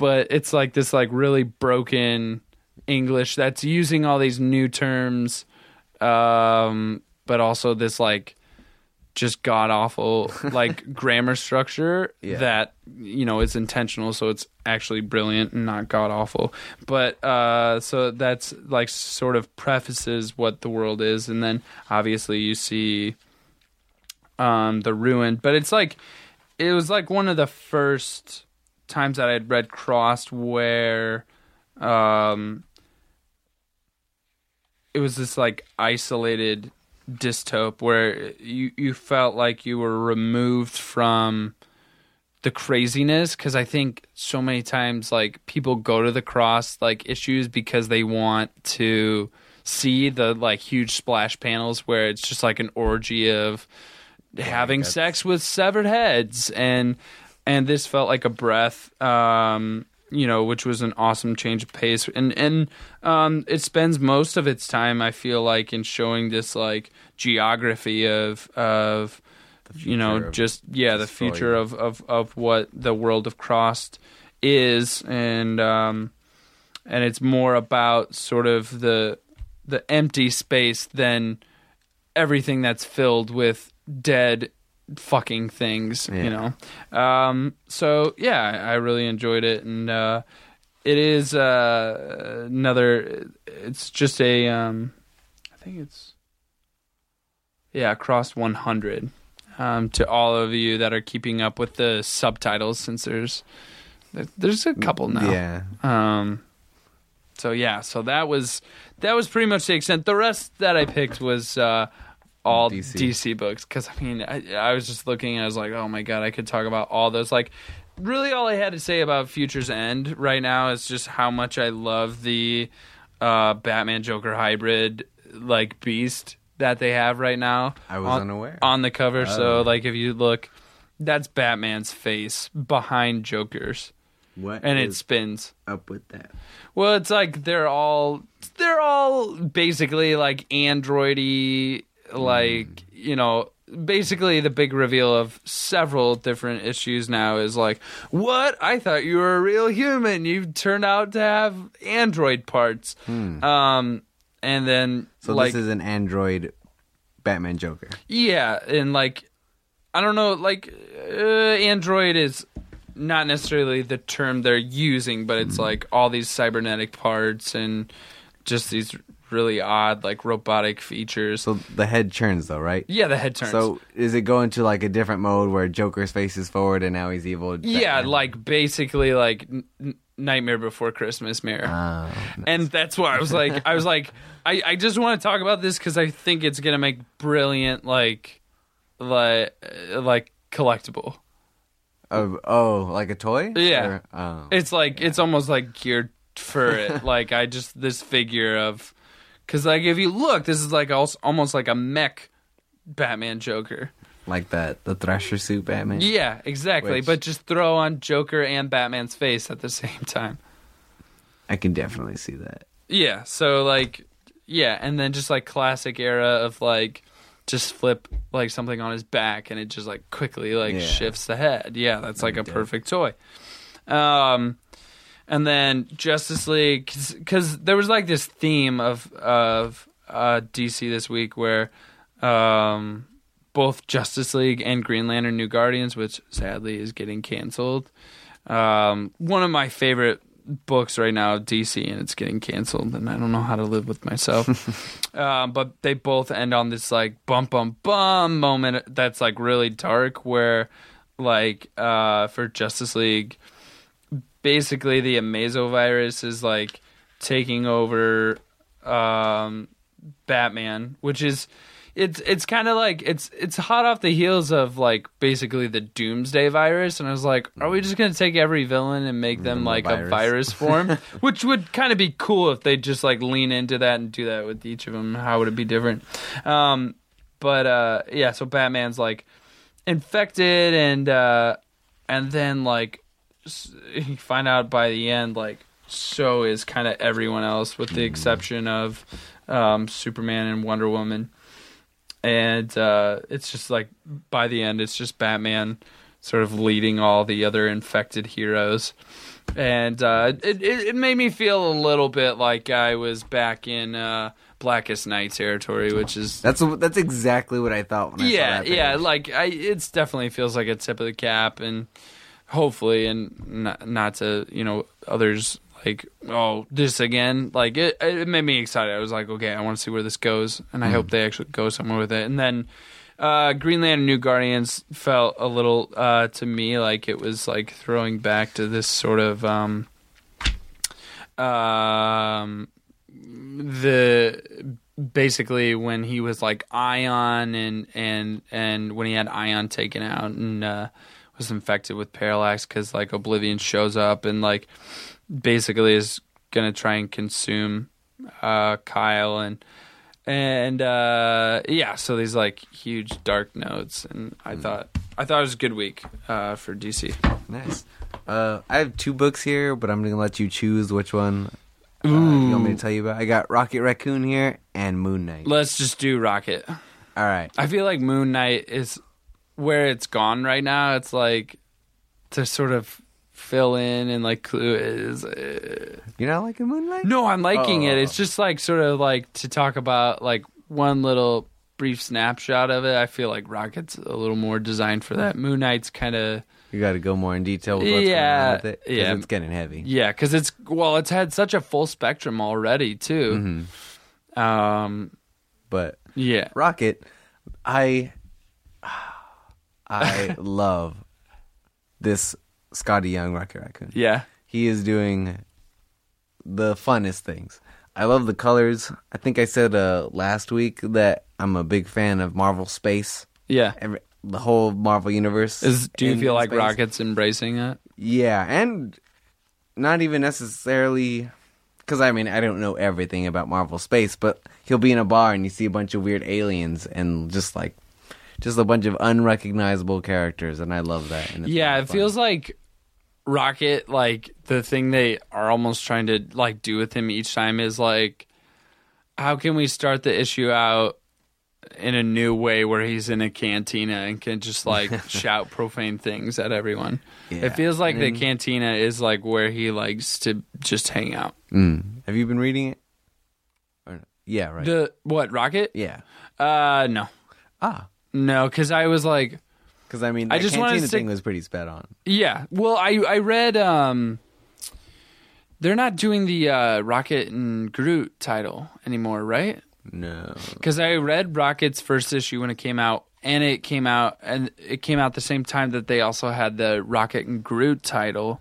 but it's like this like really broken English that's using all these new terms, um, but also this like just god awful like grammar structure Yeah. that you know is intentional so it's actually brilliant and not god awful but uh so that's like sort of prefaces what the world is and then obviously you see um the ruin but it's like it was like one of the first times that I had read Crossed where um it was this like isolated dystope where you you felt like you were removed from the craziness because I think so many times like people go to the cross like issues because they want to see the like huge splash panels where it's just like an orgy of having that's- sex with severed heads and and this felt like a breath um you know which was an awesome change of pace. And and um it spends most of its time i feel like in showing this like geography of of you know just yeah the future of of of what the world of crossed is. And um and it's more about sort of the the empty space than everything that's filled with dead fucking things, Yeah. you know. Um, so yeah, I really enjoyed it, and uh, it is uh, another. It's just a. Um, I think it's. Yeah, crossed 100. Um, to all of you that are keeping up with the subtitles, since there's there's a couple now. Yeah. Um, so yeah, so that was that was pretty much the extent. The rest that I picked was uh, all DC. DC, books because I mean I, I was just looking and I was like, oh my god, I could talk about all those. Like, really, all I had to say about Future's End right now is just how much I love the uh, Batman Joker hybrid like beast that they have right now. I was on, unaware. on the cover. So Oh. like if you look, that's Batman's face behind Joker's, what and it spins. up with that? Well, it's like they're all they're all basically like androidy, like you know. Basically, the big reveal of several different issues now is like, "What? I thought you were a real human. You turned out to have android parts." Um, and then So like this is an android Batman Joker. yeah, and like I don't know, like uh, Android is not necessarily the term they're using, but it's like all these cybernetic parts and just these really odd like robotic features. So the head turns though, right? yeah, the head turns. So is it going to like a different mode where Joker's face is forward and now he's evil? yeah, like basically like N- Nightmare Before Christmas mirror. Oh, and that's why I was like, I was like, I, I just want to talk about this because I think it's gonna make brilliant like, like, uh, like collectible. oh, oh, like a toy? Yeah. Or- oh. It's like it's almost like geared for it. like I just this figure of because like if you look, this is like als- almost like a mech Batman Joker. like that the Thrasher suit Batman. Yeah, exactly. Which- But just throw on Joker and Batman's face at the same time. I can definitely see that. Yeah. So like, yeah, and then just like classic era of like just flip like something on his back and it just like quickly like Yeah. shifts the head. Yeah, that's like a perfect toy. Um, and then Justice League because there was like this theme of of uh, DC this week where um, both Justice League and Green Lantern New Guardians, which sadly is getting canceled. Um, one of my favorite books right now, DC, and it's getting canceled, and I don't know how to live with myself. um, but they both end on this like bum bum bum moment that's like really dark, where like uh, for Justice League, basically the Amazo virus is like taking over um, Batman, which is it's it's kind of like it's it's hot off the heels of like basically the Doomsday virus, and I was like, are we just gonna take every villain and make them like a virus. virus form? which would kind of be cool if they just like lean into that and do that with each of them. How would it be different? Um, but uh, yeah, so Batman's like infected, and uh, and then like you find out by the end like so is kind of everyone else with the exception of um, Superman and Wonder Woman. And uh, it's just like by the end, it's just Batman sort of leading all the other infected heroes. And uh, it, it it made me feel a little bit like I was back in uh, Blackest Night territory, which is That's that's exactly what I thought when I saw yeah, that. yeah. Like I, it's definitely feels like a tip of the cap, and hopefully, and not, not to you know others like oh this again. Like it, it made me excited. I was like, okay, I want to see where this goes, and I hope they actually go somewhere with it. And then uh, Green Lantern New Guardians felt a little uh, to me like it was like throwing back to this sort of um, um, the basically when he was like Ion and and and when he had Ion taken out and uh, was infected with Parallax because like Oblivion shows up and like basically is gonna try and consume uh, Kyle and and uh, yeah, so these like huge dark notes and I thought I thought it was a good week uh, for DC. nice. Uh, I have two books here, but I'm gonna let you choose which one. Uh, you want me to tell you about? I got Rocket Raccoon here and Moon Knight. Let's just do Rocket. All right. I feel like Moon Knight is where it's gone right now. It's like to sort of fill in and like clue is. Uh, You're not liking Moon Knight? No, I'm liking it. Oh. It's just like sort of like to talk about like one little brief snapshot of it. I feel like Rocket's a little more designed for that. Moon Knight's kind of You got to go more in detail with what's Yeah, going on with it. yeah. it's getting heavy. yeah, because it's well, it's had such a full spectrum already too. Mm-hmm. Um, But yeah, Rocket, I I love this Skottie Young Rocket Raccoon. yeah, He is doing the funnest things. I love the colors. I think I said uh, last week that I'm a big fan of Marvel Space. yeah. Every, the whole Marvel universe. Is do you feel like space. Rocket's embracing it? Yeah, and not even necessarily because I mean I don't know everything about Marvel Space, but he'll be in a bar and you see a bunch of weird aliens and just like just a bunch of unrecognizable characters, and I love that. And Yeah, it fun. feels like Rocket, like the thing they are almost trying to like do with him each time is like, how can we start the issue out in a new way where he's in a cantina and can just like shout profane things at everyone. Yeah. It feels like the cantina is like where he likes to just hang out. Mm. Have you been reading it? Or, yeah, right. The what Rocket? yeah. Uh, no, Ah, no, because I was like, because I mean, I just wanted cantina to stick- thing was pretty sped on. Yeah. Well, I I read um they're not doing the uh Rocket and Groot title anymore, right? No. Cuz I read Rocket's first issue when it came out and it came out and it came out the same time that they also had the Rocket and Groot title,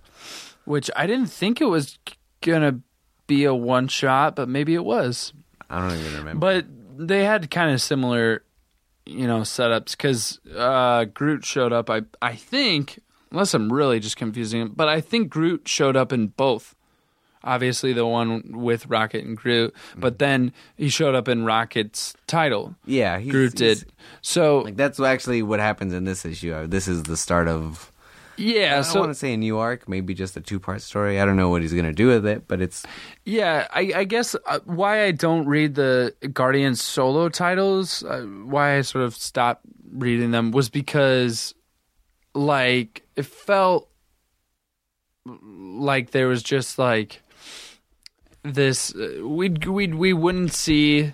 which I didn't think it was going to be a one shot, but maybe it was. I don't even remember. But they had kind of similar, you know, setups because uh, Groot showed up. I I think, unless I'm really just confusing it, but I think Groot showed up in both. Obviously, the one with Rocket and Groot, but then he showed up in Rocket's title. yeah, he's, Groot he's- did. So Like that's actually what happens in this issue. Uh, This is the start of. Yeah, I so want to say a new arc, maybe just a two-part story. I don't know what he's gonna do with it, but it's Yeah, I, I guess uh, why I don't read the Guardian solo titles, uh, why I sort of stopped reading them was because, like, it felt like there was just like this. Uh, we'd we'd we wouldn't see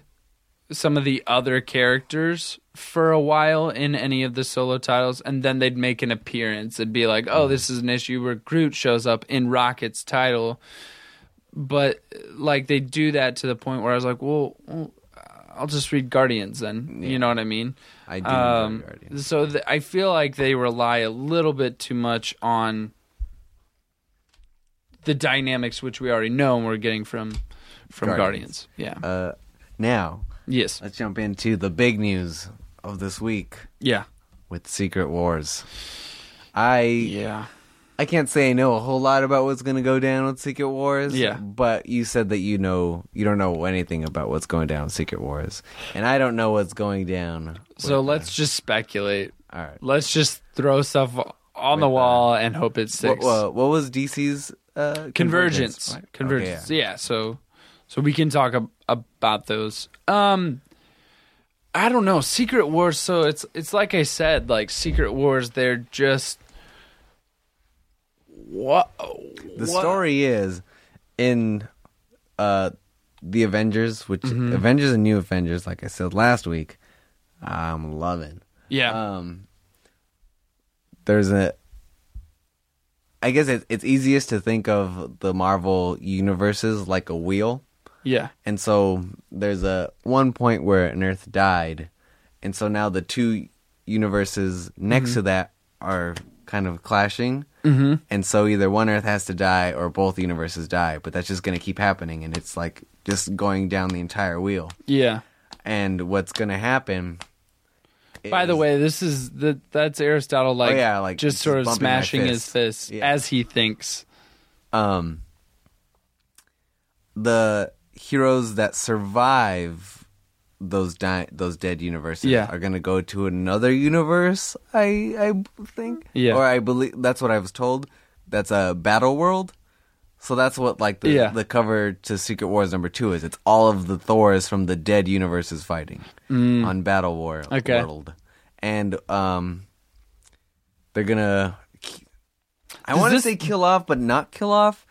some of the other characters for a while in any of the solo titles, and then they'd make an appearance. It'd be like, oh, this is an issue where Groot shows up in Rocket's title but like they do that to the point where I was like, well, well I'll just read Guardians then. You know what I mean? I do Um, Guardians. so th- I feel like they rely a little bit too much on the dynamics which we already know and we're getting from from Guardians. Guardians. Yeah. Uh, now yes. let's jump into the big news of this week Yeah. with Secret Wars. I Yeah. I can't say I know a whole lot about what's gonna go down with Secret Wars. Yeah. but you said that you know you don't know anything about what's going down with Secret Wars, and I don't know what's going down. So let's just speculate. all right. Let's just throw stuff on the wall and hope it What, sticks. what, what was DC's uh, convergence right? convergence Okay, yeah. so so we can talk ab- about those um i don't know secret wars so it's it's like i said like secret wars they're just what The story is in uh the Avengers, which Avengers and New Avengers, like I said last week, I'm loving. yeah Um, there's a. I guess it, it's easiest to think of the Marvel universes like a wheel, yeah and so there's a one point where an Earth died, and so now the two universes next to that are kind of clashing, mm-hmm. and so either one Earth has to die or both universes die. But that's just going to keep happening, and it's like just going down the entire wheel. yeah And what's going to happen? by the is- way this is the that's aristotle like, Oh, yeah, like, just just sort of smashing his fist. fist Yeah. as he thinks um the heroes that survive those di- those dead universes Yeah. are going to go to another universe i i think Yeah. or i believe that's what i was told that's a battle world so that's what like the Yeah. the cover to secret wars number 2 is it's all of the thors from the dead universes fighting on battle war Mm. Okay. world and um they're going to I want to this- say kill off, but not kill off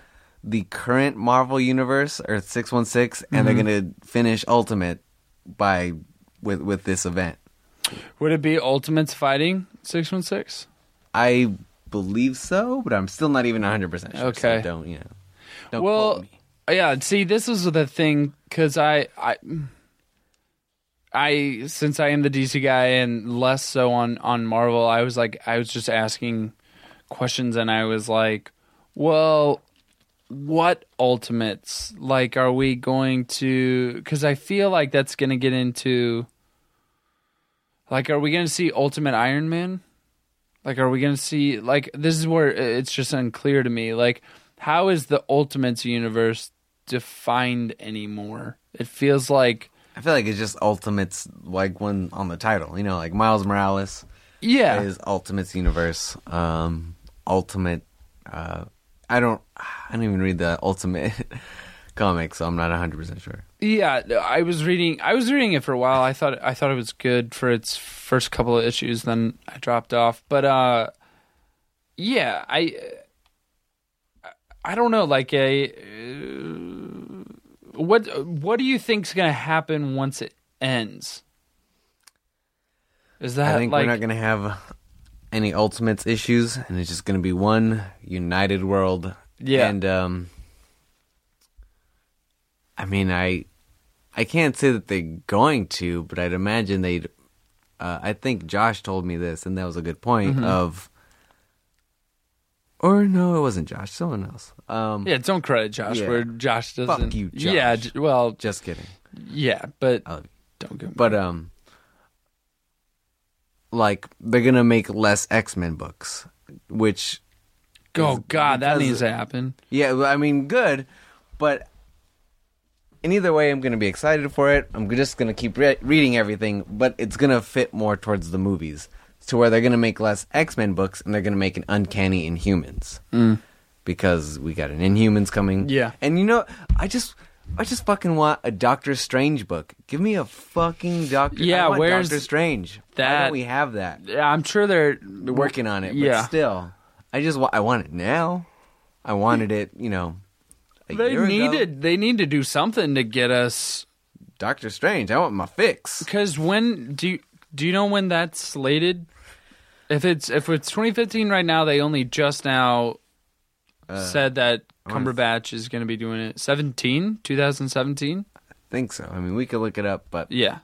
the current Marvel universe, Earth six one six, and they're Mm-hmm. gonna finish Ultimate by with with this event. Would it be Ultimates fighting six one six? I believe so, but I'm still not even 100 percent sure. so Okay. don't you know? Don't Well, quote me. Yeah, see, this is the thing because I, I, I, since I am the DC guy and less so on on Marvel, I was like, I was just asking questions, and I was like, well, what ultimates? Like, are we going to? Because I feel like that's going to get into. Like, are we going to see Ultimate Iron Man? Like, are we going to see like this is where it's just unclear to me. Like, how is the Ultimates universe defined anymore? It feels like I feel like it's just Ultimates, like one on the title. You know, like Miles Morales yeah, is Ultimates universe. Um, Ultimate. Uh, I don't. I don't even read the Ultimate comic, so I'm not 100 percent sure. yeah. I was reading. I was reading it for a while. I thought I thought it was good for its first couple of issues. Then I dropped off. But uh, yeah, I. I don't know. Like a. Uh, what What do you think's gonna happen once it ends? Is that I think like we're not gonna have any Ultimates issues, and it's just gonna be one united world. Yeah. And um, I mean, I I can't say that they're going to, but I'd imagine they'd. Uh, I think Josh told me this, and that was a good point Mm-hmm. of. Or no, it wasn't Josh. Someone else. Um, Yeah, don't credit Josh Yeah. where Josh doesn't. Fuck you, Josh. Yeah, well, Just kidding. yeah, but I love you. don't give. But um, like they're gonna make less X Men books, which oh God, that needs to happen. Yeah, I mean, good, but in either way, I'm going to be excited for it. I'm just going to keep re- reading everything, but it's going to fit more towards the movies, to where they're going to make less X Men books and they're going to make an Uncanny Inhumans because we got an Inhumans coming. Mm. Yeah. and you know, I just. I just fucking want a Doctor Strange book. Give me a fucking Doctor. Yeah, where's Doctor Strange? Why that- don't we have that? Yeah, I'm sure they're working on it, but Yeah. still, I just wa- I want it now. I wanted it, you know. They year ago. needed. They need to do something to get us. Doctor Strange. I want my fix. Because when do you do you know when that's slated? If it's if it's 2015 right now, they only just now Uh, said that Cumberbatch is going to be doing it. 17, 2017. I think so. I mean, we could look it up, but Yeah,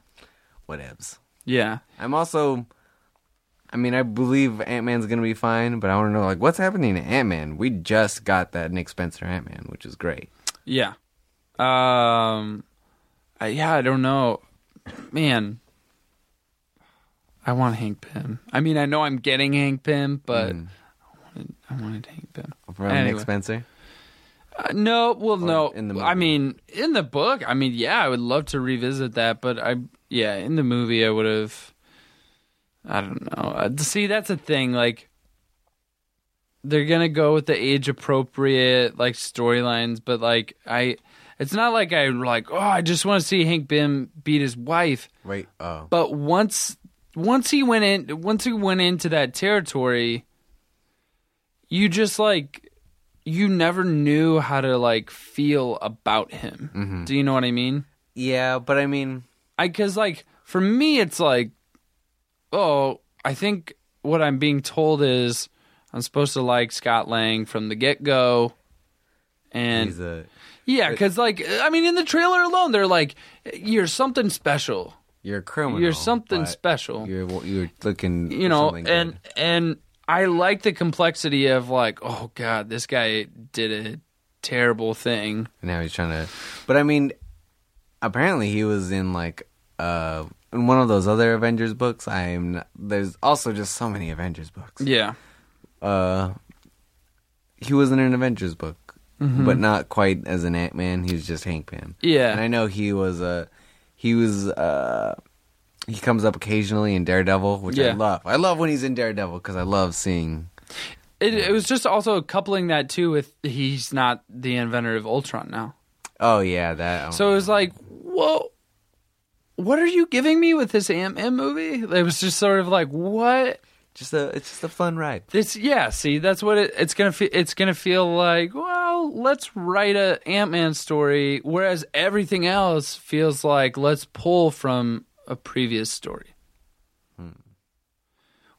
whatevs. yeah. I'm also. I mean, I believe Ant Man's gonna be fine, but I want to know like what's happening to Ant Man. We just got that Nick Spencer Ant Man, which is great. Yeah. Um I, yeah, I don't know. Man. I want Hank Pym. I mean, I know I'm getting Hank Pym, but Mm. I, wanted, I wanted Hank Pym. From Anyway. Nick Spencer. Uh, no, well, no. in the I mean, in the book, I mean, yeah, I would love to revisit that, but I, yeah, in the movie, I would have. I don't know. Uh, see, that's the thing. Like, they're gonna go with the age appropriate like storylines, but like I, it's not like I like. Oh, I just want to see Hank Pym beat his wife. Wait. Oh. But once once he went in once he went into that territory, you just like you never knew how to like feel about him. Mm-hmm. Do you know what I mean? Yeah, but I mean, I cuz like for me it's like oh, I think what I'm being told is I'm supposed to like Scott Lang from the get-go. And he's a yeah, cuz like I mean in the trailer alone they're like you're something special. you're a criminal. You're something special. You're you're looking. you know something and good. and i like the complexity of like oh god this guy did a terrible thing now he's trying to. But I mean, apparently he was in like uh in one of those other Avengers books. I'm. There's also just so many Avengers books. yeah Uh, he was in an Avengers book, Mm-hmm. but not quite as an Ant Man. He was just Hank Pym. yeah And I know he was uh he was uh he comes up occasionally in Daredevil, which I Yeah. love. I love when he's in Daredevil because I love seeing. it, it was just also coupling that too with he's not the inventor of ultron now Oh yeah, that. so it was like whoa what are you giving me with this ant-man movie it was just sort of like what just a it's just a fun ride. This yeah, see, that's what it, it's gonna feel. It's gonna feel like. Well, let's write a Ant Man story, whereas everything else feels like let's pull from a previous story.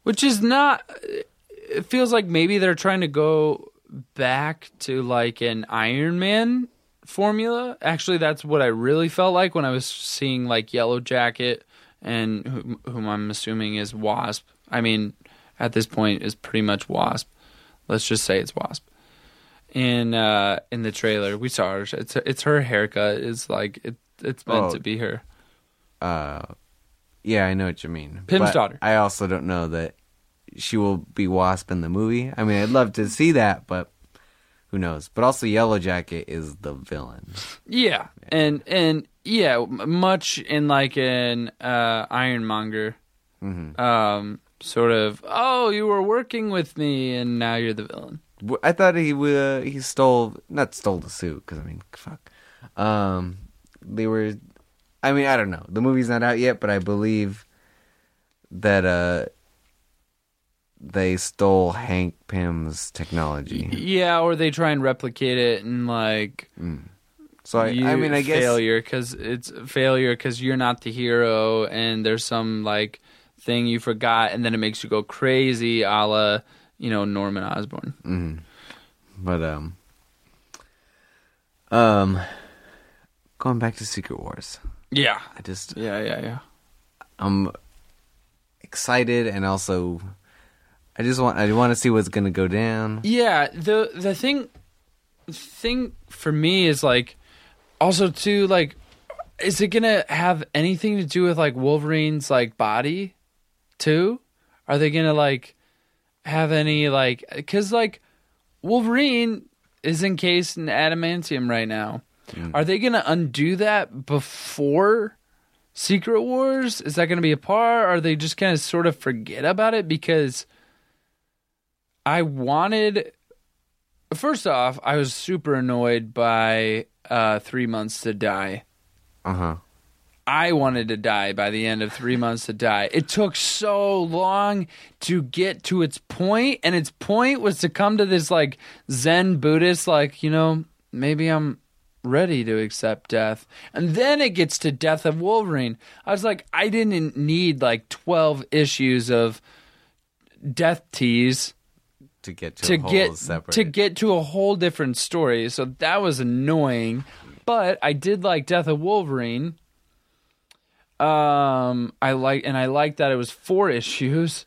Which is not it feels like maybe they're trying to go back to like an Iron Man formula. Actually, that's what I really felt like when I was seeing like Yellow Jacket and whom, whom I'm assuming is Wasp. I mean, at this point is pretty much Wasp. Let's just say it's Wasp. In uh in the trailer, we saw her. It's it's her haircut. Is like it. It's meant Oh. to be her. Uh, yeah, I know what you mean. Pym's But daughter. I also don't know that she will be Wasp in the movie. I mean, I'd love to see that, but who knows? But also, Yellow Jacket is the villain. Yeah, and and yeah, much in like an uh, Ironmonger, Mhm. um, sort of. Oh, you were working with me, and now you're the villain. I thought he uh, he stole not stole the suit because I mean fuck. Um, they were. I mean, I don't know. The movie's not out yet, but I believe that uh they stole Hank Pym's technology. Yeah, or they try and replicate it, and like So I, I mean, I guess failure because it's failure because you're not the hero, and there's some like thing you forgot, and then it makes you go crazy, a la you know Norman Osborn. Mm-hmm. But um, um, going back to Secret Wars, Yeah, I just yeah, yeah, yeah. I'm excited and also I just want I want to see what's gonna go down. Yeah, the the thing thing for me is like also too like is it gonna have anything to do with like Wolverine's like body too? Are they gonna like have any like because like Wolverine is encased in adamantium right now. Are they gonna undo that before Secret Wars? Is that gonna be a part? Or are they just gonna sort of forget about it because I wanted first off, I was super annoyed by uh, three months to die. Uh huh. I wanted to die by the end of three months to die. It took so long to get to its point, and its point was to come to this like Zen Buddhist, like, you know, maybe I'm ready to accept death. And then it gets to Death of Wolverine. I was like, I didn't need like 12 issues of death tease To get to, to a whole get separate. to get to a whole different story. So that was annoying. But I did like Death of Wolverine. Um, I like and I like that it was four issues.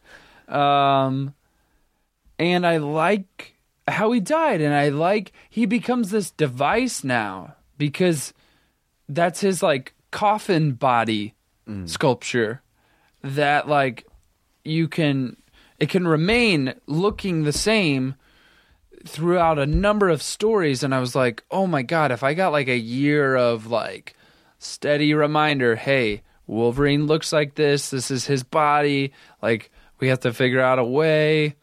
Um, and I like how he died, and I like he becomes this device now because that's his like coffin body mm. sculpture that like you can it can remain looking the same throughout a number of stories and I was like, "Oh my god, if I got like a year of like steady reminder, hey, Wolverine looks like this, this is his body, like we have to figure out a way."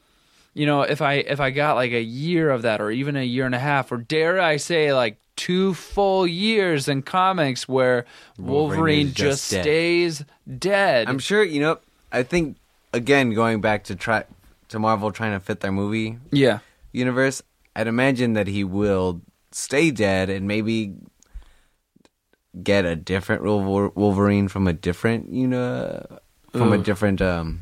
You know, if I if I got like a year of that or even a year and a half or dare I say like two full years in comics where Wolverine Wolverine, just, just dead. stays dead. I'm sure you know. I think again going back to try to Marvel trying to fit their movie yeah. universe. I'd imagine that he will stay dead and maybe get a different Wolverine from a different you know from a different um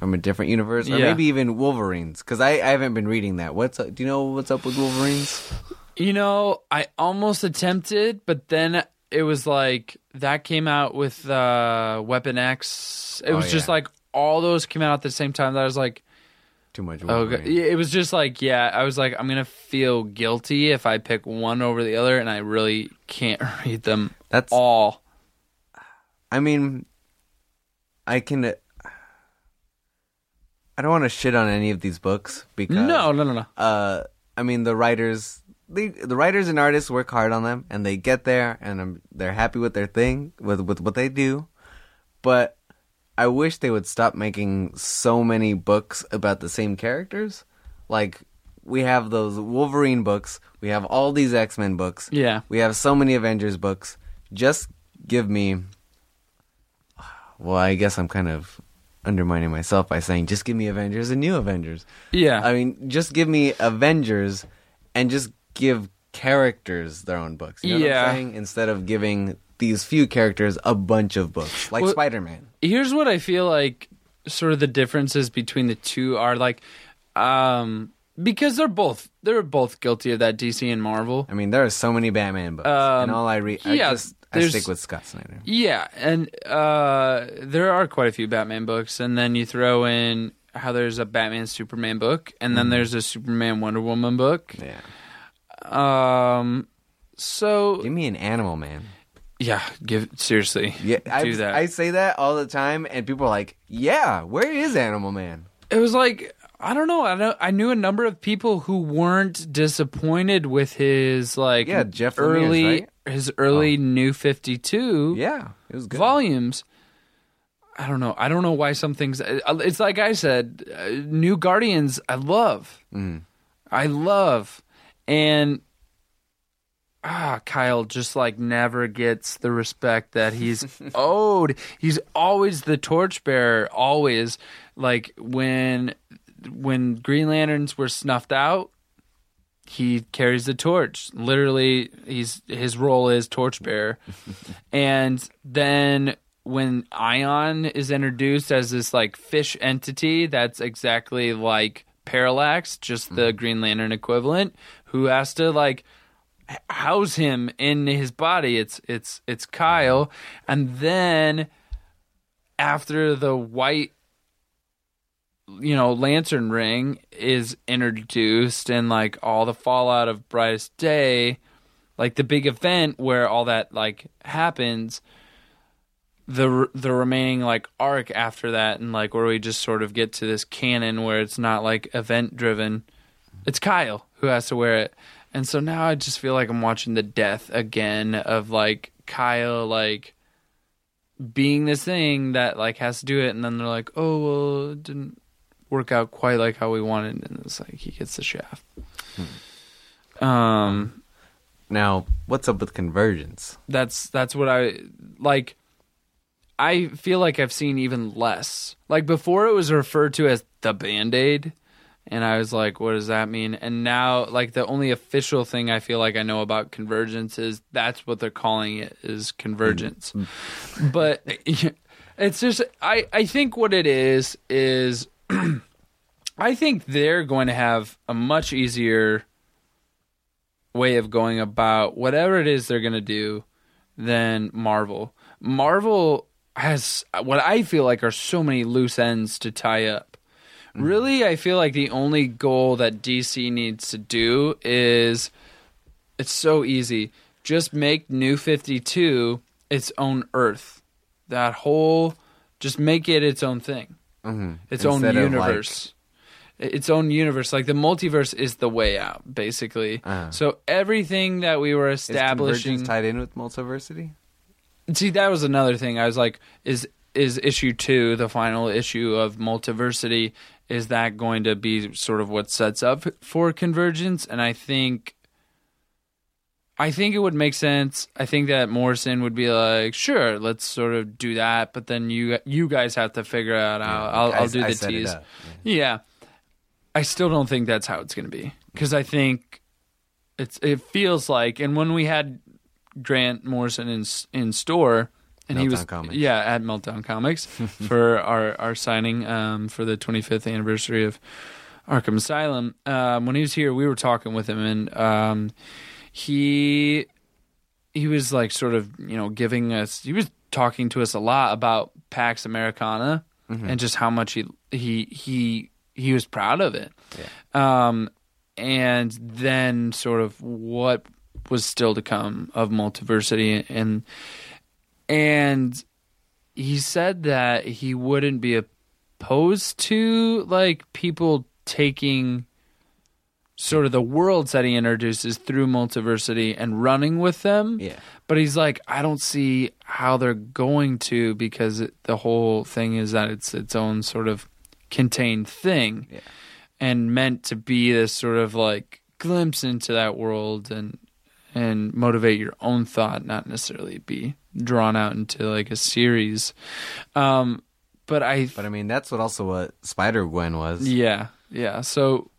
from a different universe or Yeah. maybe even Wolverines because I, I haven't been reading that. What's up, do you know what's up with Wolverines? You know, I almost attempted, but then it was like that came out with uh, Weapon X. It Oh, was just like all those came out at the same time. That I was like, Too much oh, Wolverine. Yeah, it was just like, yeah. I was like, I'm gonna feel guilty if I pick one over the other, and I really can't read them That's all. I mean, I can. I don't want to shit on any of these books because No, no, no, no. uh, I mean the writers, they, the writers and artists work hard on them, and they get there, and um, they're happy with their thing, with with what they do. But I wish they would stop making so many books about the same characters. Like we have those Wolverine books, we have all these X Men books, Yeah, we have so many Avengers books. Just give me. Well, I guess I'm kind of undermining myself by saying just give me Avengers and new Avengers. yeah, I mean, just give me Avengers and just give characters their own books. You know what Yeah. I'm saying? Instead of giving these few characters a bunch of books, like Well- Spider Man. here's what I feel like sort of the differences between the two are like um because they're both they're both guilty of that DC and Marvel. I mean, there are so many Batman books, Um, and all I read, I yeah, just I stick with Scott Snyder. Yeah, and uh there are quite a few Batman books and then you throw in how there's a Batman Superman book and then there's a Superman Wonder Woman book. Yeah, Um so give me an Animal Man. yeah, give seriously. Yeah, I, do that. I say that all the time, and people are like, "Yeah, where is Animal Man?" it was like I don't know. I know I knew a number of people who weren't disappointed with his like Yeah, Jeff Lemire's, early right? His early New Fifty Two Yeah, it was good. volumes. I don't know. I don't know why some things. It's like I said, uh, New Guardians. I love. Mm. I love, and ah, Kyle just like never gets the respect that he's owed. He's always the torchbearer. Always like when when Green Lanterns were snuffed out, he carries the torch. Literally, he's his role is torchbearer. and then when Ion is introduced as this like fish entity, that's exactly like Parallax, just the mm-hmm. Green Lantern equivalent, who has to like house him in his body. It's it's it's Kyle, mm-hmm. and then after the white you know lantern ring is introduced and like all the fallout of brightest day like the big event where all that like happens. The the remaining like arc after that and like where we just sort of get to this canon where it's not like event driven it's Kyle who has to wear it. And so now I just feel like I'm watching the death again of like Kyle like being this thing that like has to do it. And then they're like oh well didn't work out quite like how we wanted and it's like he gets the shaft um Now, what's up with Convergence? that's that's what I like. I feel like I've seen even less. Like before, it was referred to as the Band Aid, and I was like, "What does that mean?" And now, like the only official thing I feel like I know about convergence is that's what they're calling it is convergence. But it's just I I think what it is is I think they're going to have a much easier way of going about whatever it is they're going to do than Marvel. Marvel has what I feel like are so many loose ends to tie up. Mm-hmm. Really, I feel like the only goal that DC needs to do is it's so easy. Just make New 52 its own Earth. That whole just make it its own thing. Mm-hmm. Its own universe. its own universe. Like the multiverse is the way out, basically. Uh-huh. So everything that we were Is establishing. Convergence tied in with Multiversity? See, that was another thing. I was like, is is issue two the final issue of Multiversity? Is that going to be sort of what sets up for convergence? And I think, I think it would make sense. I think that Morrison would be like, sure, let's sort of do that, but then you you guys have to figure out how. I'll, I- I'll do I the tease. up. Yeah. I still don't think that's how it's going to be because I think it's it feels like and when we had Grant Morrison in in store and he was Comics. yeah at Meltdown Comics for our our signing um, for the 25th anniversary of Arkham Asylum um, when he was here we were talking with him and um, he he was like sort of you know giving us he was talking to us a lot about Pax Americana and just how much he he he he was proud of it. Um, and then sort of what was still to come of multiversity and and he said that he wouldn't be opposed to like people taking sort of the worlds that he introduces through multiversity and running with them. Yeah. But he's like, I don't see how they're going to because it, the whole thing is that it's its own sort of contained thing Yeah. and meant to be this sort of like glimpse into that world and and motivate your own thought, not necessarily be drawn out into like a series. Um, but I, But I mean, that's what also what Spider Gwen was. yeah, yeah. So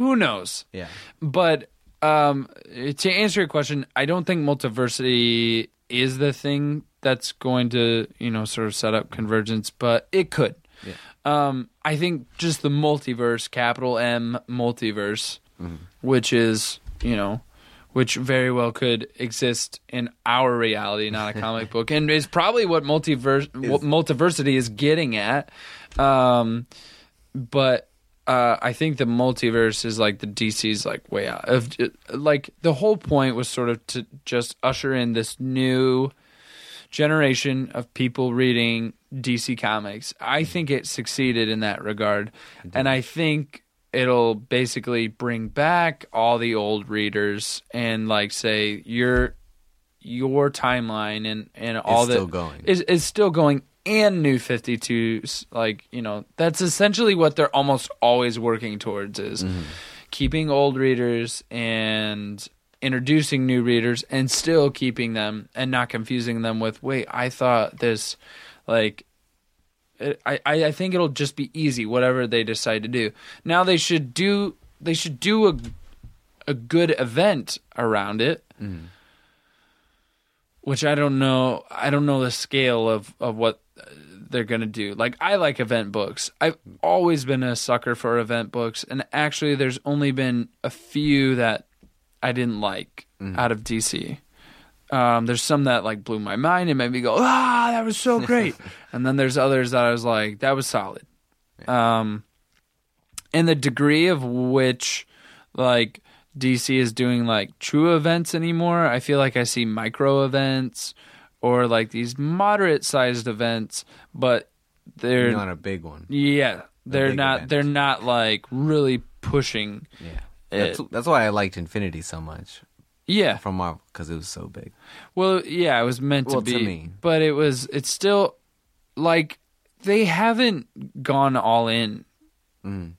who knows? Yeah. But um, to answer your question, I don't think multiversity is the thing that's going to you know sort of set up convergence, but it could. Yeah. Um, I think just the multiverse, capital M multiverse, which is you know, which very well could exist in our reality, not a comic book, and is probably what multiverse what multiversity is getting at. Um, but uh, I think the multiverse is like the DC's like way out of like the whole point was sort of to just usher in this new generation of people reading DC comics. I think it succeeded in that regard, and I think it'll basically bring back all the old readers and like say your your timeline and and all that is still the going. is is still going and new 52s like you know that's essentially what they're almost always working towards is mm-hmm. keeping old readers and introducing new readers and still keeping them and not confusing them with wait i thought this like it, I, I I think it'll just be easy whatever they decide to do now they should do they should do a a good event around it mm-hmm. which I don't know. I don't know the scale of of what they're gonna do. Like I like event books. I've always been a sucker for event books, and actually, there's only been a few that I didn't like out of DC. Um, there's some that like blew my mind and made me go, ah, that was so great. and then there's others that I was like, that was solid. Um, and the degree of which like DC is doing like true events anymore. I feel like I see micro events or like these moderate sized events, but they're Not a big one. yeah, they're not they're not like really pushing Yeah. That's, that's why I liked Infinity so much yeah. from Marvel because it was so big. Well, yeah, it was meant Well, to to be, me. but it was it's still like they haven't gone all in. Mm.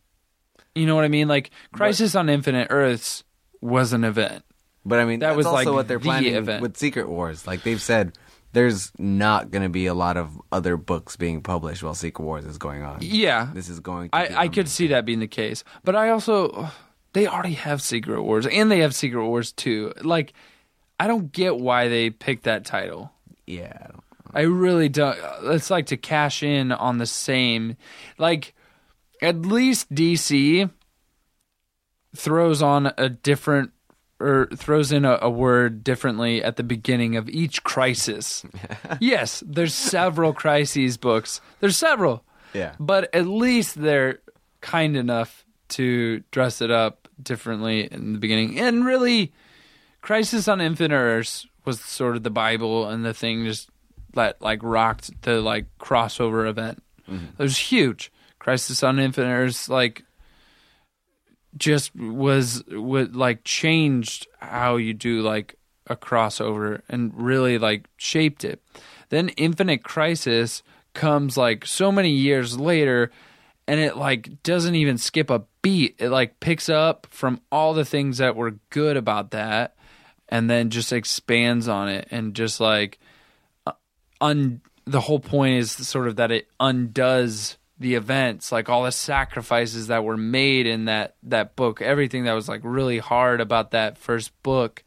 You know what I mean? Like Crisis on Infinite Earths was an event. But I mean, That was, also like, what they're the planning event. with Secret Wars. Like they've said, there's not going to be a lot of other books being published while Secret Wars is going on. Yeah, This is going. To be I, I could see that being the case, but I also they already have Secret Wars and they have Secret Wars 2. Like I don't get why they picked that title. Yeah. I don't- I really don't. It's like to cash in on the same, like at least DC throws on a different or throws in a, a word differently at the beginning of each crisis. yes, there's several crises books. There's several. Yeah. But at least they're kind enough to dress it up differently in the beginning. And really, Crisis on Infinite Earths was sort of the Bible and the thing just that like rocked the like crossover event. Mm-hmm. It was huge. Crisis on Infinite Earths like just was would like changed how you do like a crossover and really like shaped it. Then Infinite Crisis comes like so many years later and it like doesn't even skip a beat. It like picks up from all the things that were good about that and then just expands on it and just like uh, un the whole point is sort of that it undoes the events like all the sacrifices that were made in that that book everything that was like really hard about that first book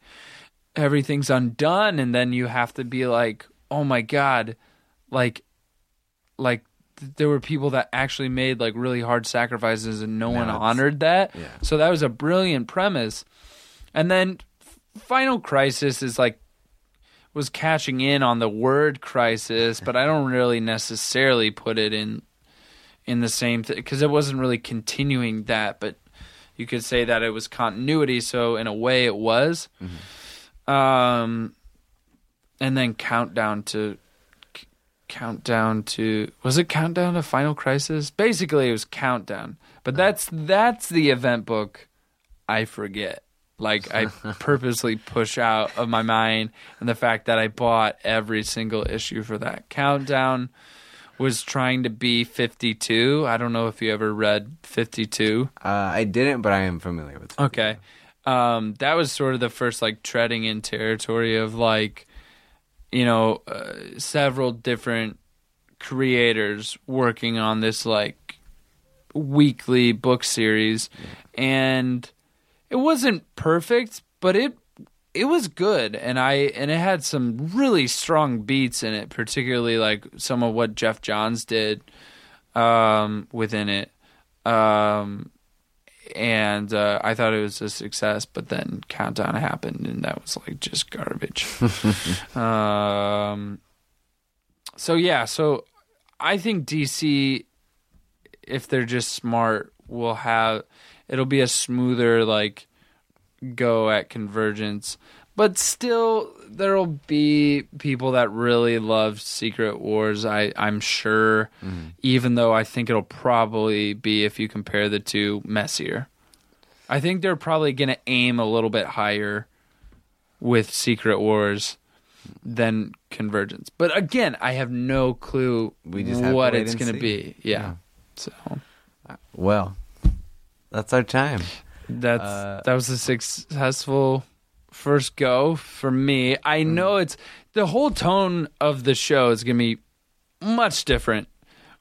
everything's undone. And then you have to be like oh my god like like there were people that actually made like really hard sacrifices and no one honored that. Yeah. so that was a brilliant premise. And then final crisis is like was catching in on the word crisis but i don't really necessarily put it in in the same thing because it wasn't really continuing that but you could say that it was continuity so in a way it was. Um and then countdown to c- countdown to was it countdown to final crisis? Basically it was countdown. But that's that's the event book i forget. Like i purposely push out of my mind and the fact that i bought every single issue for that countdown was trying to be 52 i don't know if you ever read 52 Uh, I didn't, but I am familiar with. it. Okay. Um, that was sort of the first like treading in territory of like, you know, uh, several different creators working on this like weekly book series, and it wasn't perfect, but it it was good, and I and it had some really strong beats in it, particularly like some of what Geoff Johns did um, within it. Um, and uh, I thought it was a success, but then Countdown happened, and that was like just garbage. um, so yeah, so I think DC, if they're just smart, will have it'll be a smoother like go at convergence. But still, there'll be people that really love Secret Wars. I I'm sure, mm-hmm. even though I think it'll probably be if you compare the two messier. I think they're probably going to aim a little bit higher with Secret Wars than Convergence. But again, I have no clue We just what it's going to be. Yeah. So uh, Well, that's our time. That's Uh, that was a successful first go for me. I Mm. know it's the whole tone of the show is going to be much different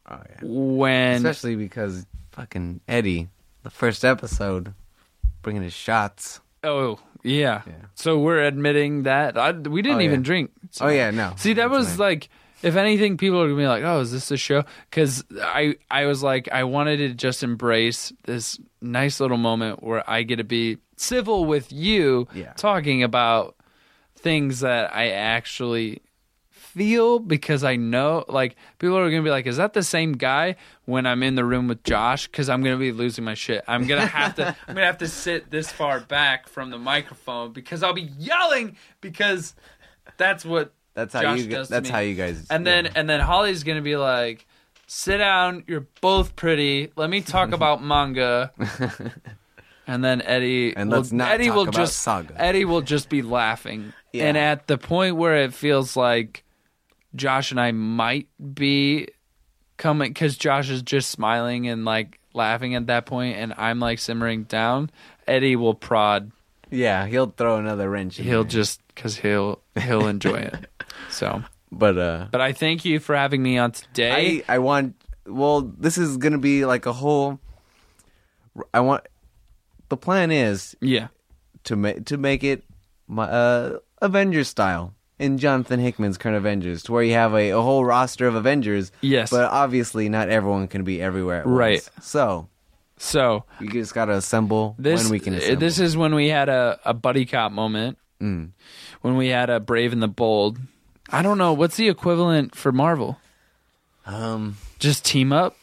Oh yeah. when Especially because fucking Eddie, the first episode, bringing his shots. oh yeah. Yeah. So we're admitting that I, we didn't Oh, even yeah. drink. So- Oh yeah, no. See, that was like, if anything, people are gonna be like, "Oh, is this a show?" Because I, I was like, I wanted to just embrace this nice little moment where I get to be civil with you, Yeah. talking about things that I actually feel because I know, like, people are gonna be like, "Is that the same guy?" When I'm in the room with Josh, because I'm gonna be losing my shit. I'm gonna have to, I'm gonna have to sit this far back from the microphone because I'll be yelling because that's what That's how Josh you. does That's how you guys. and then yeah. and then Holly's gonna be like, "Sit down. You're both pretty. Let me talk about manga." and then Eddie And will, let's not Eddie talk will about just Saga. Eddie will just be laughing. Yeah. And at the point where it feels like Josh and I might be coming because Josh is just smiling and like laughing at that point, and I'm like simmering down. Eddie will prod. yeah, he'll throw another wrench. In He'll there. just because he'll he'll enjoy it. So. But uh, But I thank you for having me on today. I I want. Well, this is gonna be like a whole. I want. The plan is yeah. to make to make it my uh Avengers style in Jonathan Hickman's current Avengers, to where you have a, a whole roster of Avengers. Yes. But obviously, not everyone can be everywhere at Right. once. So So you just gotta assemble this when we can uh, assemble. this is when we had a, a buddy cop moment. Mm. When we had a Brave and the Bold. I don't know what's the equivalent for Marvel. um. Just team up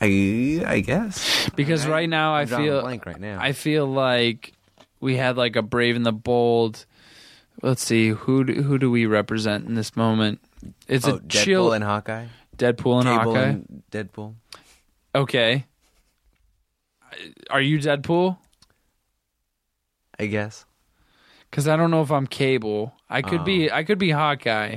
I I guess because Alright. right now I feel blank right now. I feel like we had like a Brave and the Bold. Let's see who do, who do we represent in this moment? It's oh, a Deadpool chill and Hawkeye. Deadpool and Cable Hawkeye. and Deadpool. Okay. Are you Deadpool? I guess. Because I don't know if I'm Cable. I could Oh. be. I could be Hawkeye.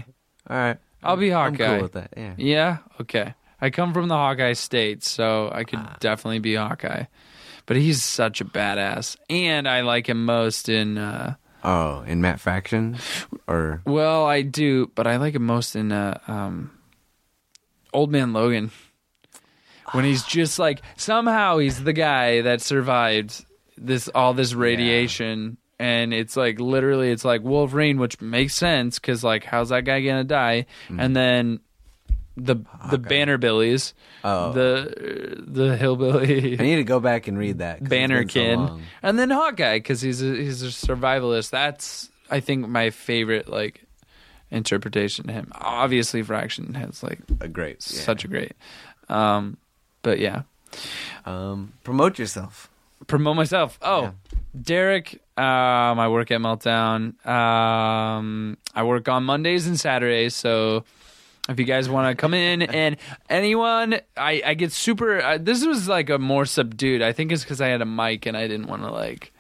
All right. I'll be Hawkeye. I'm cool with that. Yeah. Yeah. Okay. I come from the Hawkeye state, so I could Ah. definitely be Hawkeye. But he's such a badass, and I like him most in. Uh, Oh, in Matt Fraction, or well, I do, but I like him most in uh, um, Old Man Logan. When he's just like somehow he's the guy that survived this all this radiation, and it's like literally it's like Wolverine, which makes sense because like how's that guy gonna die? And then the the Bannerbillies, oh, the the hillbilly I need to go back and read that. it's so Bannerkin, and then Hawkeye because he's a, he's a survivalist. That's I think my favorite like interpretation of him. Obviously, Fraction has like a great, yeah. such a great. Um, but yeah, Um, promote yourself. Promote myself. Oh, Yeah. Derrick. Um, I work at Meltdown. Um, I work on Mondays and Saturdays. So if you guys want to come in and anyone, I, I get super. Uh, this was like a more subdued. I think it's because I had a mic and I didn't want to like.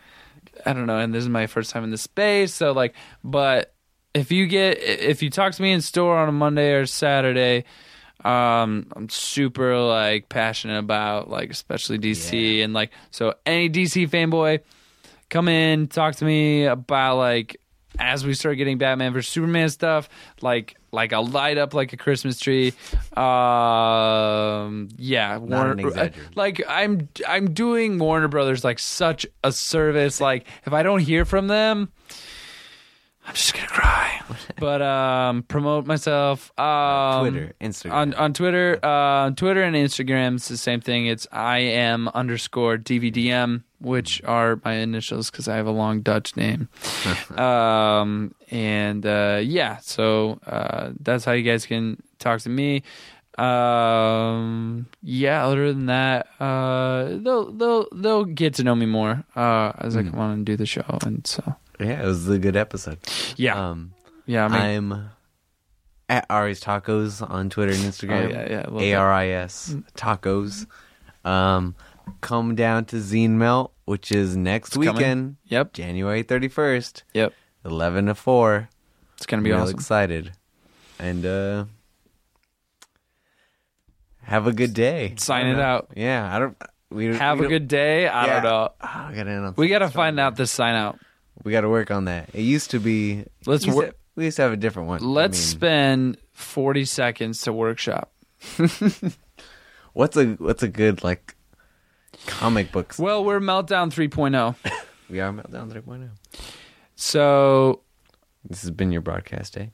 I don't know, and this is my first time in the space, so like, but if you get if you talk to me in store on a Monday or Saturday, um, I'm super like passionate about like especially DC and like so any DC fanboy, come in talk to me about like as we start getting Batman versus Superman stuff, like like I'll light up like a Christmas tree. Um, yeah, an exaggeration. like I'm I'm doing Warner Brothers like such a service. Like if I don't hear from them, I'm just gonna cry. but um, promote myself. Um, Twitter, Instagram. on on Twitter, uh, Twitter and Instagram, it's the same thing. It's I am underscore DVDM, which are my initials because I have a long Dutch name. um, and uh, yeah, so uh, that's how you guys can talk to me. Um, yeah. Other than that, uh, they'll they'll they'll get to know me more uh, as I come on and do the show, and so yeah, it was a good episode. yeah, Um, yeah. I mean, I'm at Ari's Tacos on Twitter and Instagram. Oh, yeah, yeah, love A R I S Tacos. Um, come down to Zine Melt, which is next coming. weekend, yep, January 31st, yep. 11 to 4. It's gonna be Real awesome. excited. And uh have a good day. Sign I don't it know. out. Yeah, I don't we Have we a don't- good day. I Yeah. don't know. Oh, I gotta announce We got to find out this sign out. We got to work on that. It used to be. Let's we used, wor- to, we used to have a different one. Let's mean, spend 40 seconds to workshop. what's a what's a good like comic books? Well, we're Meltdown 3.0. we are meltdown 3.0. So, This has been your broadcast day.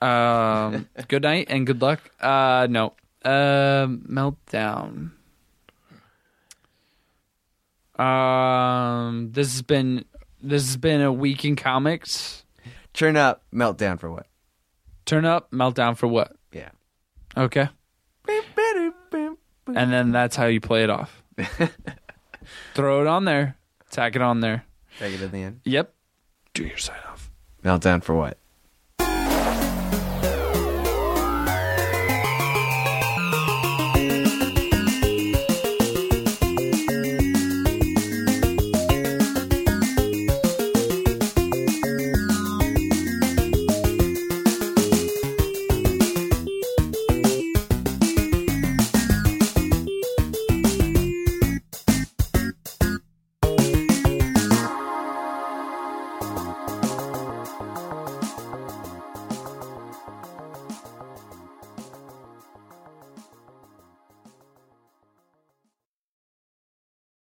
um, good night and good luck. Uh, no. Um, Meltdown. Um, this has been this has been a week in comics. Turn up, meltdown for what? Turn up, meltdown for what? Yeah. Okay. And then that's how you play it off. Throw it on there. Tack it on there. Take it at the end. Yep. Do your sign off. Meltdown for what?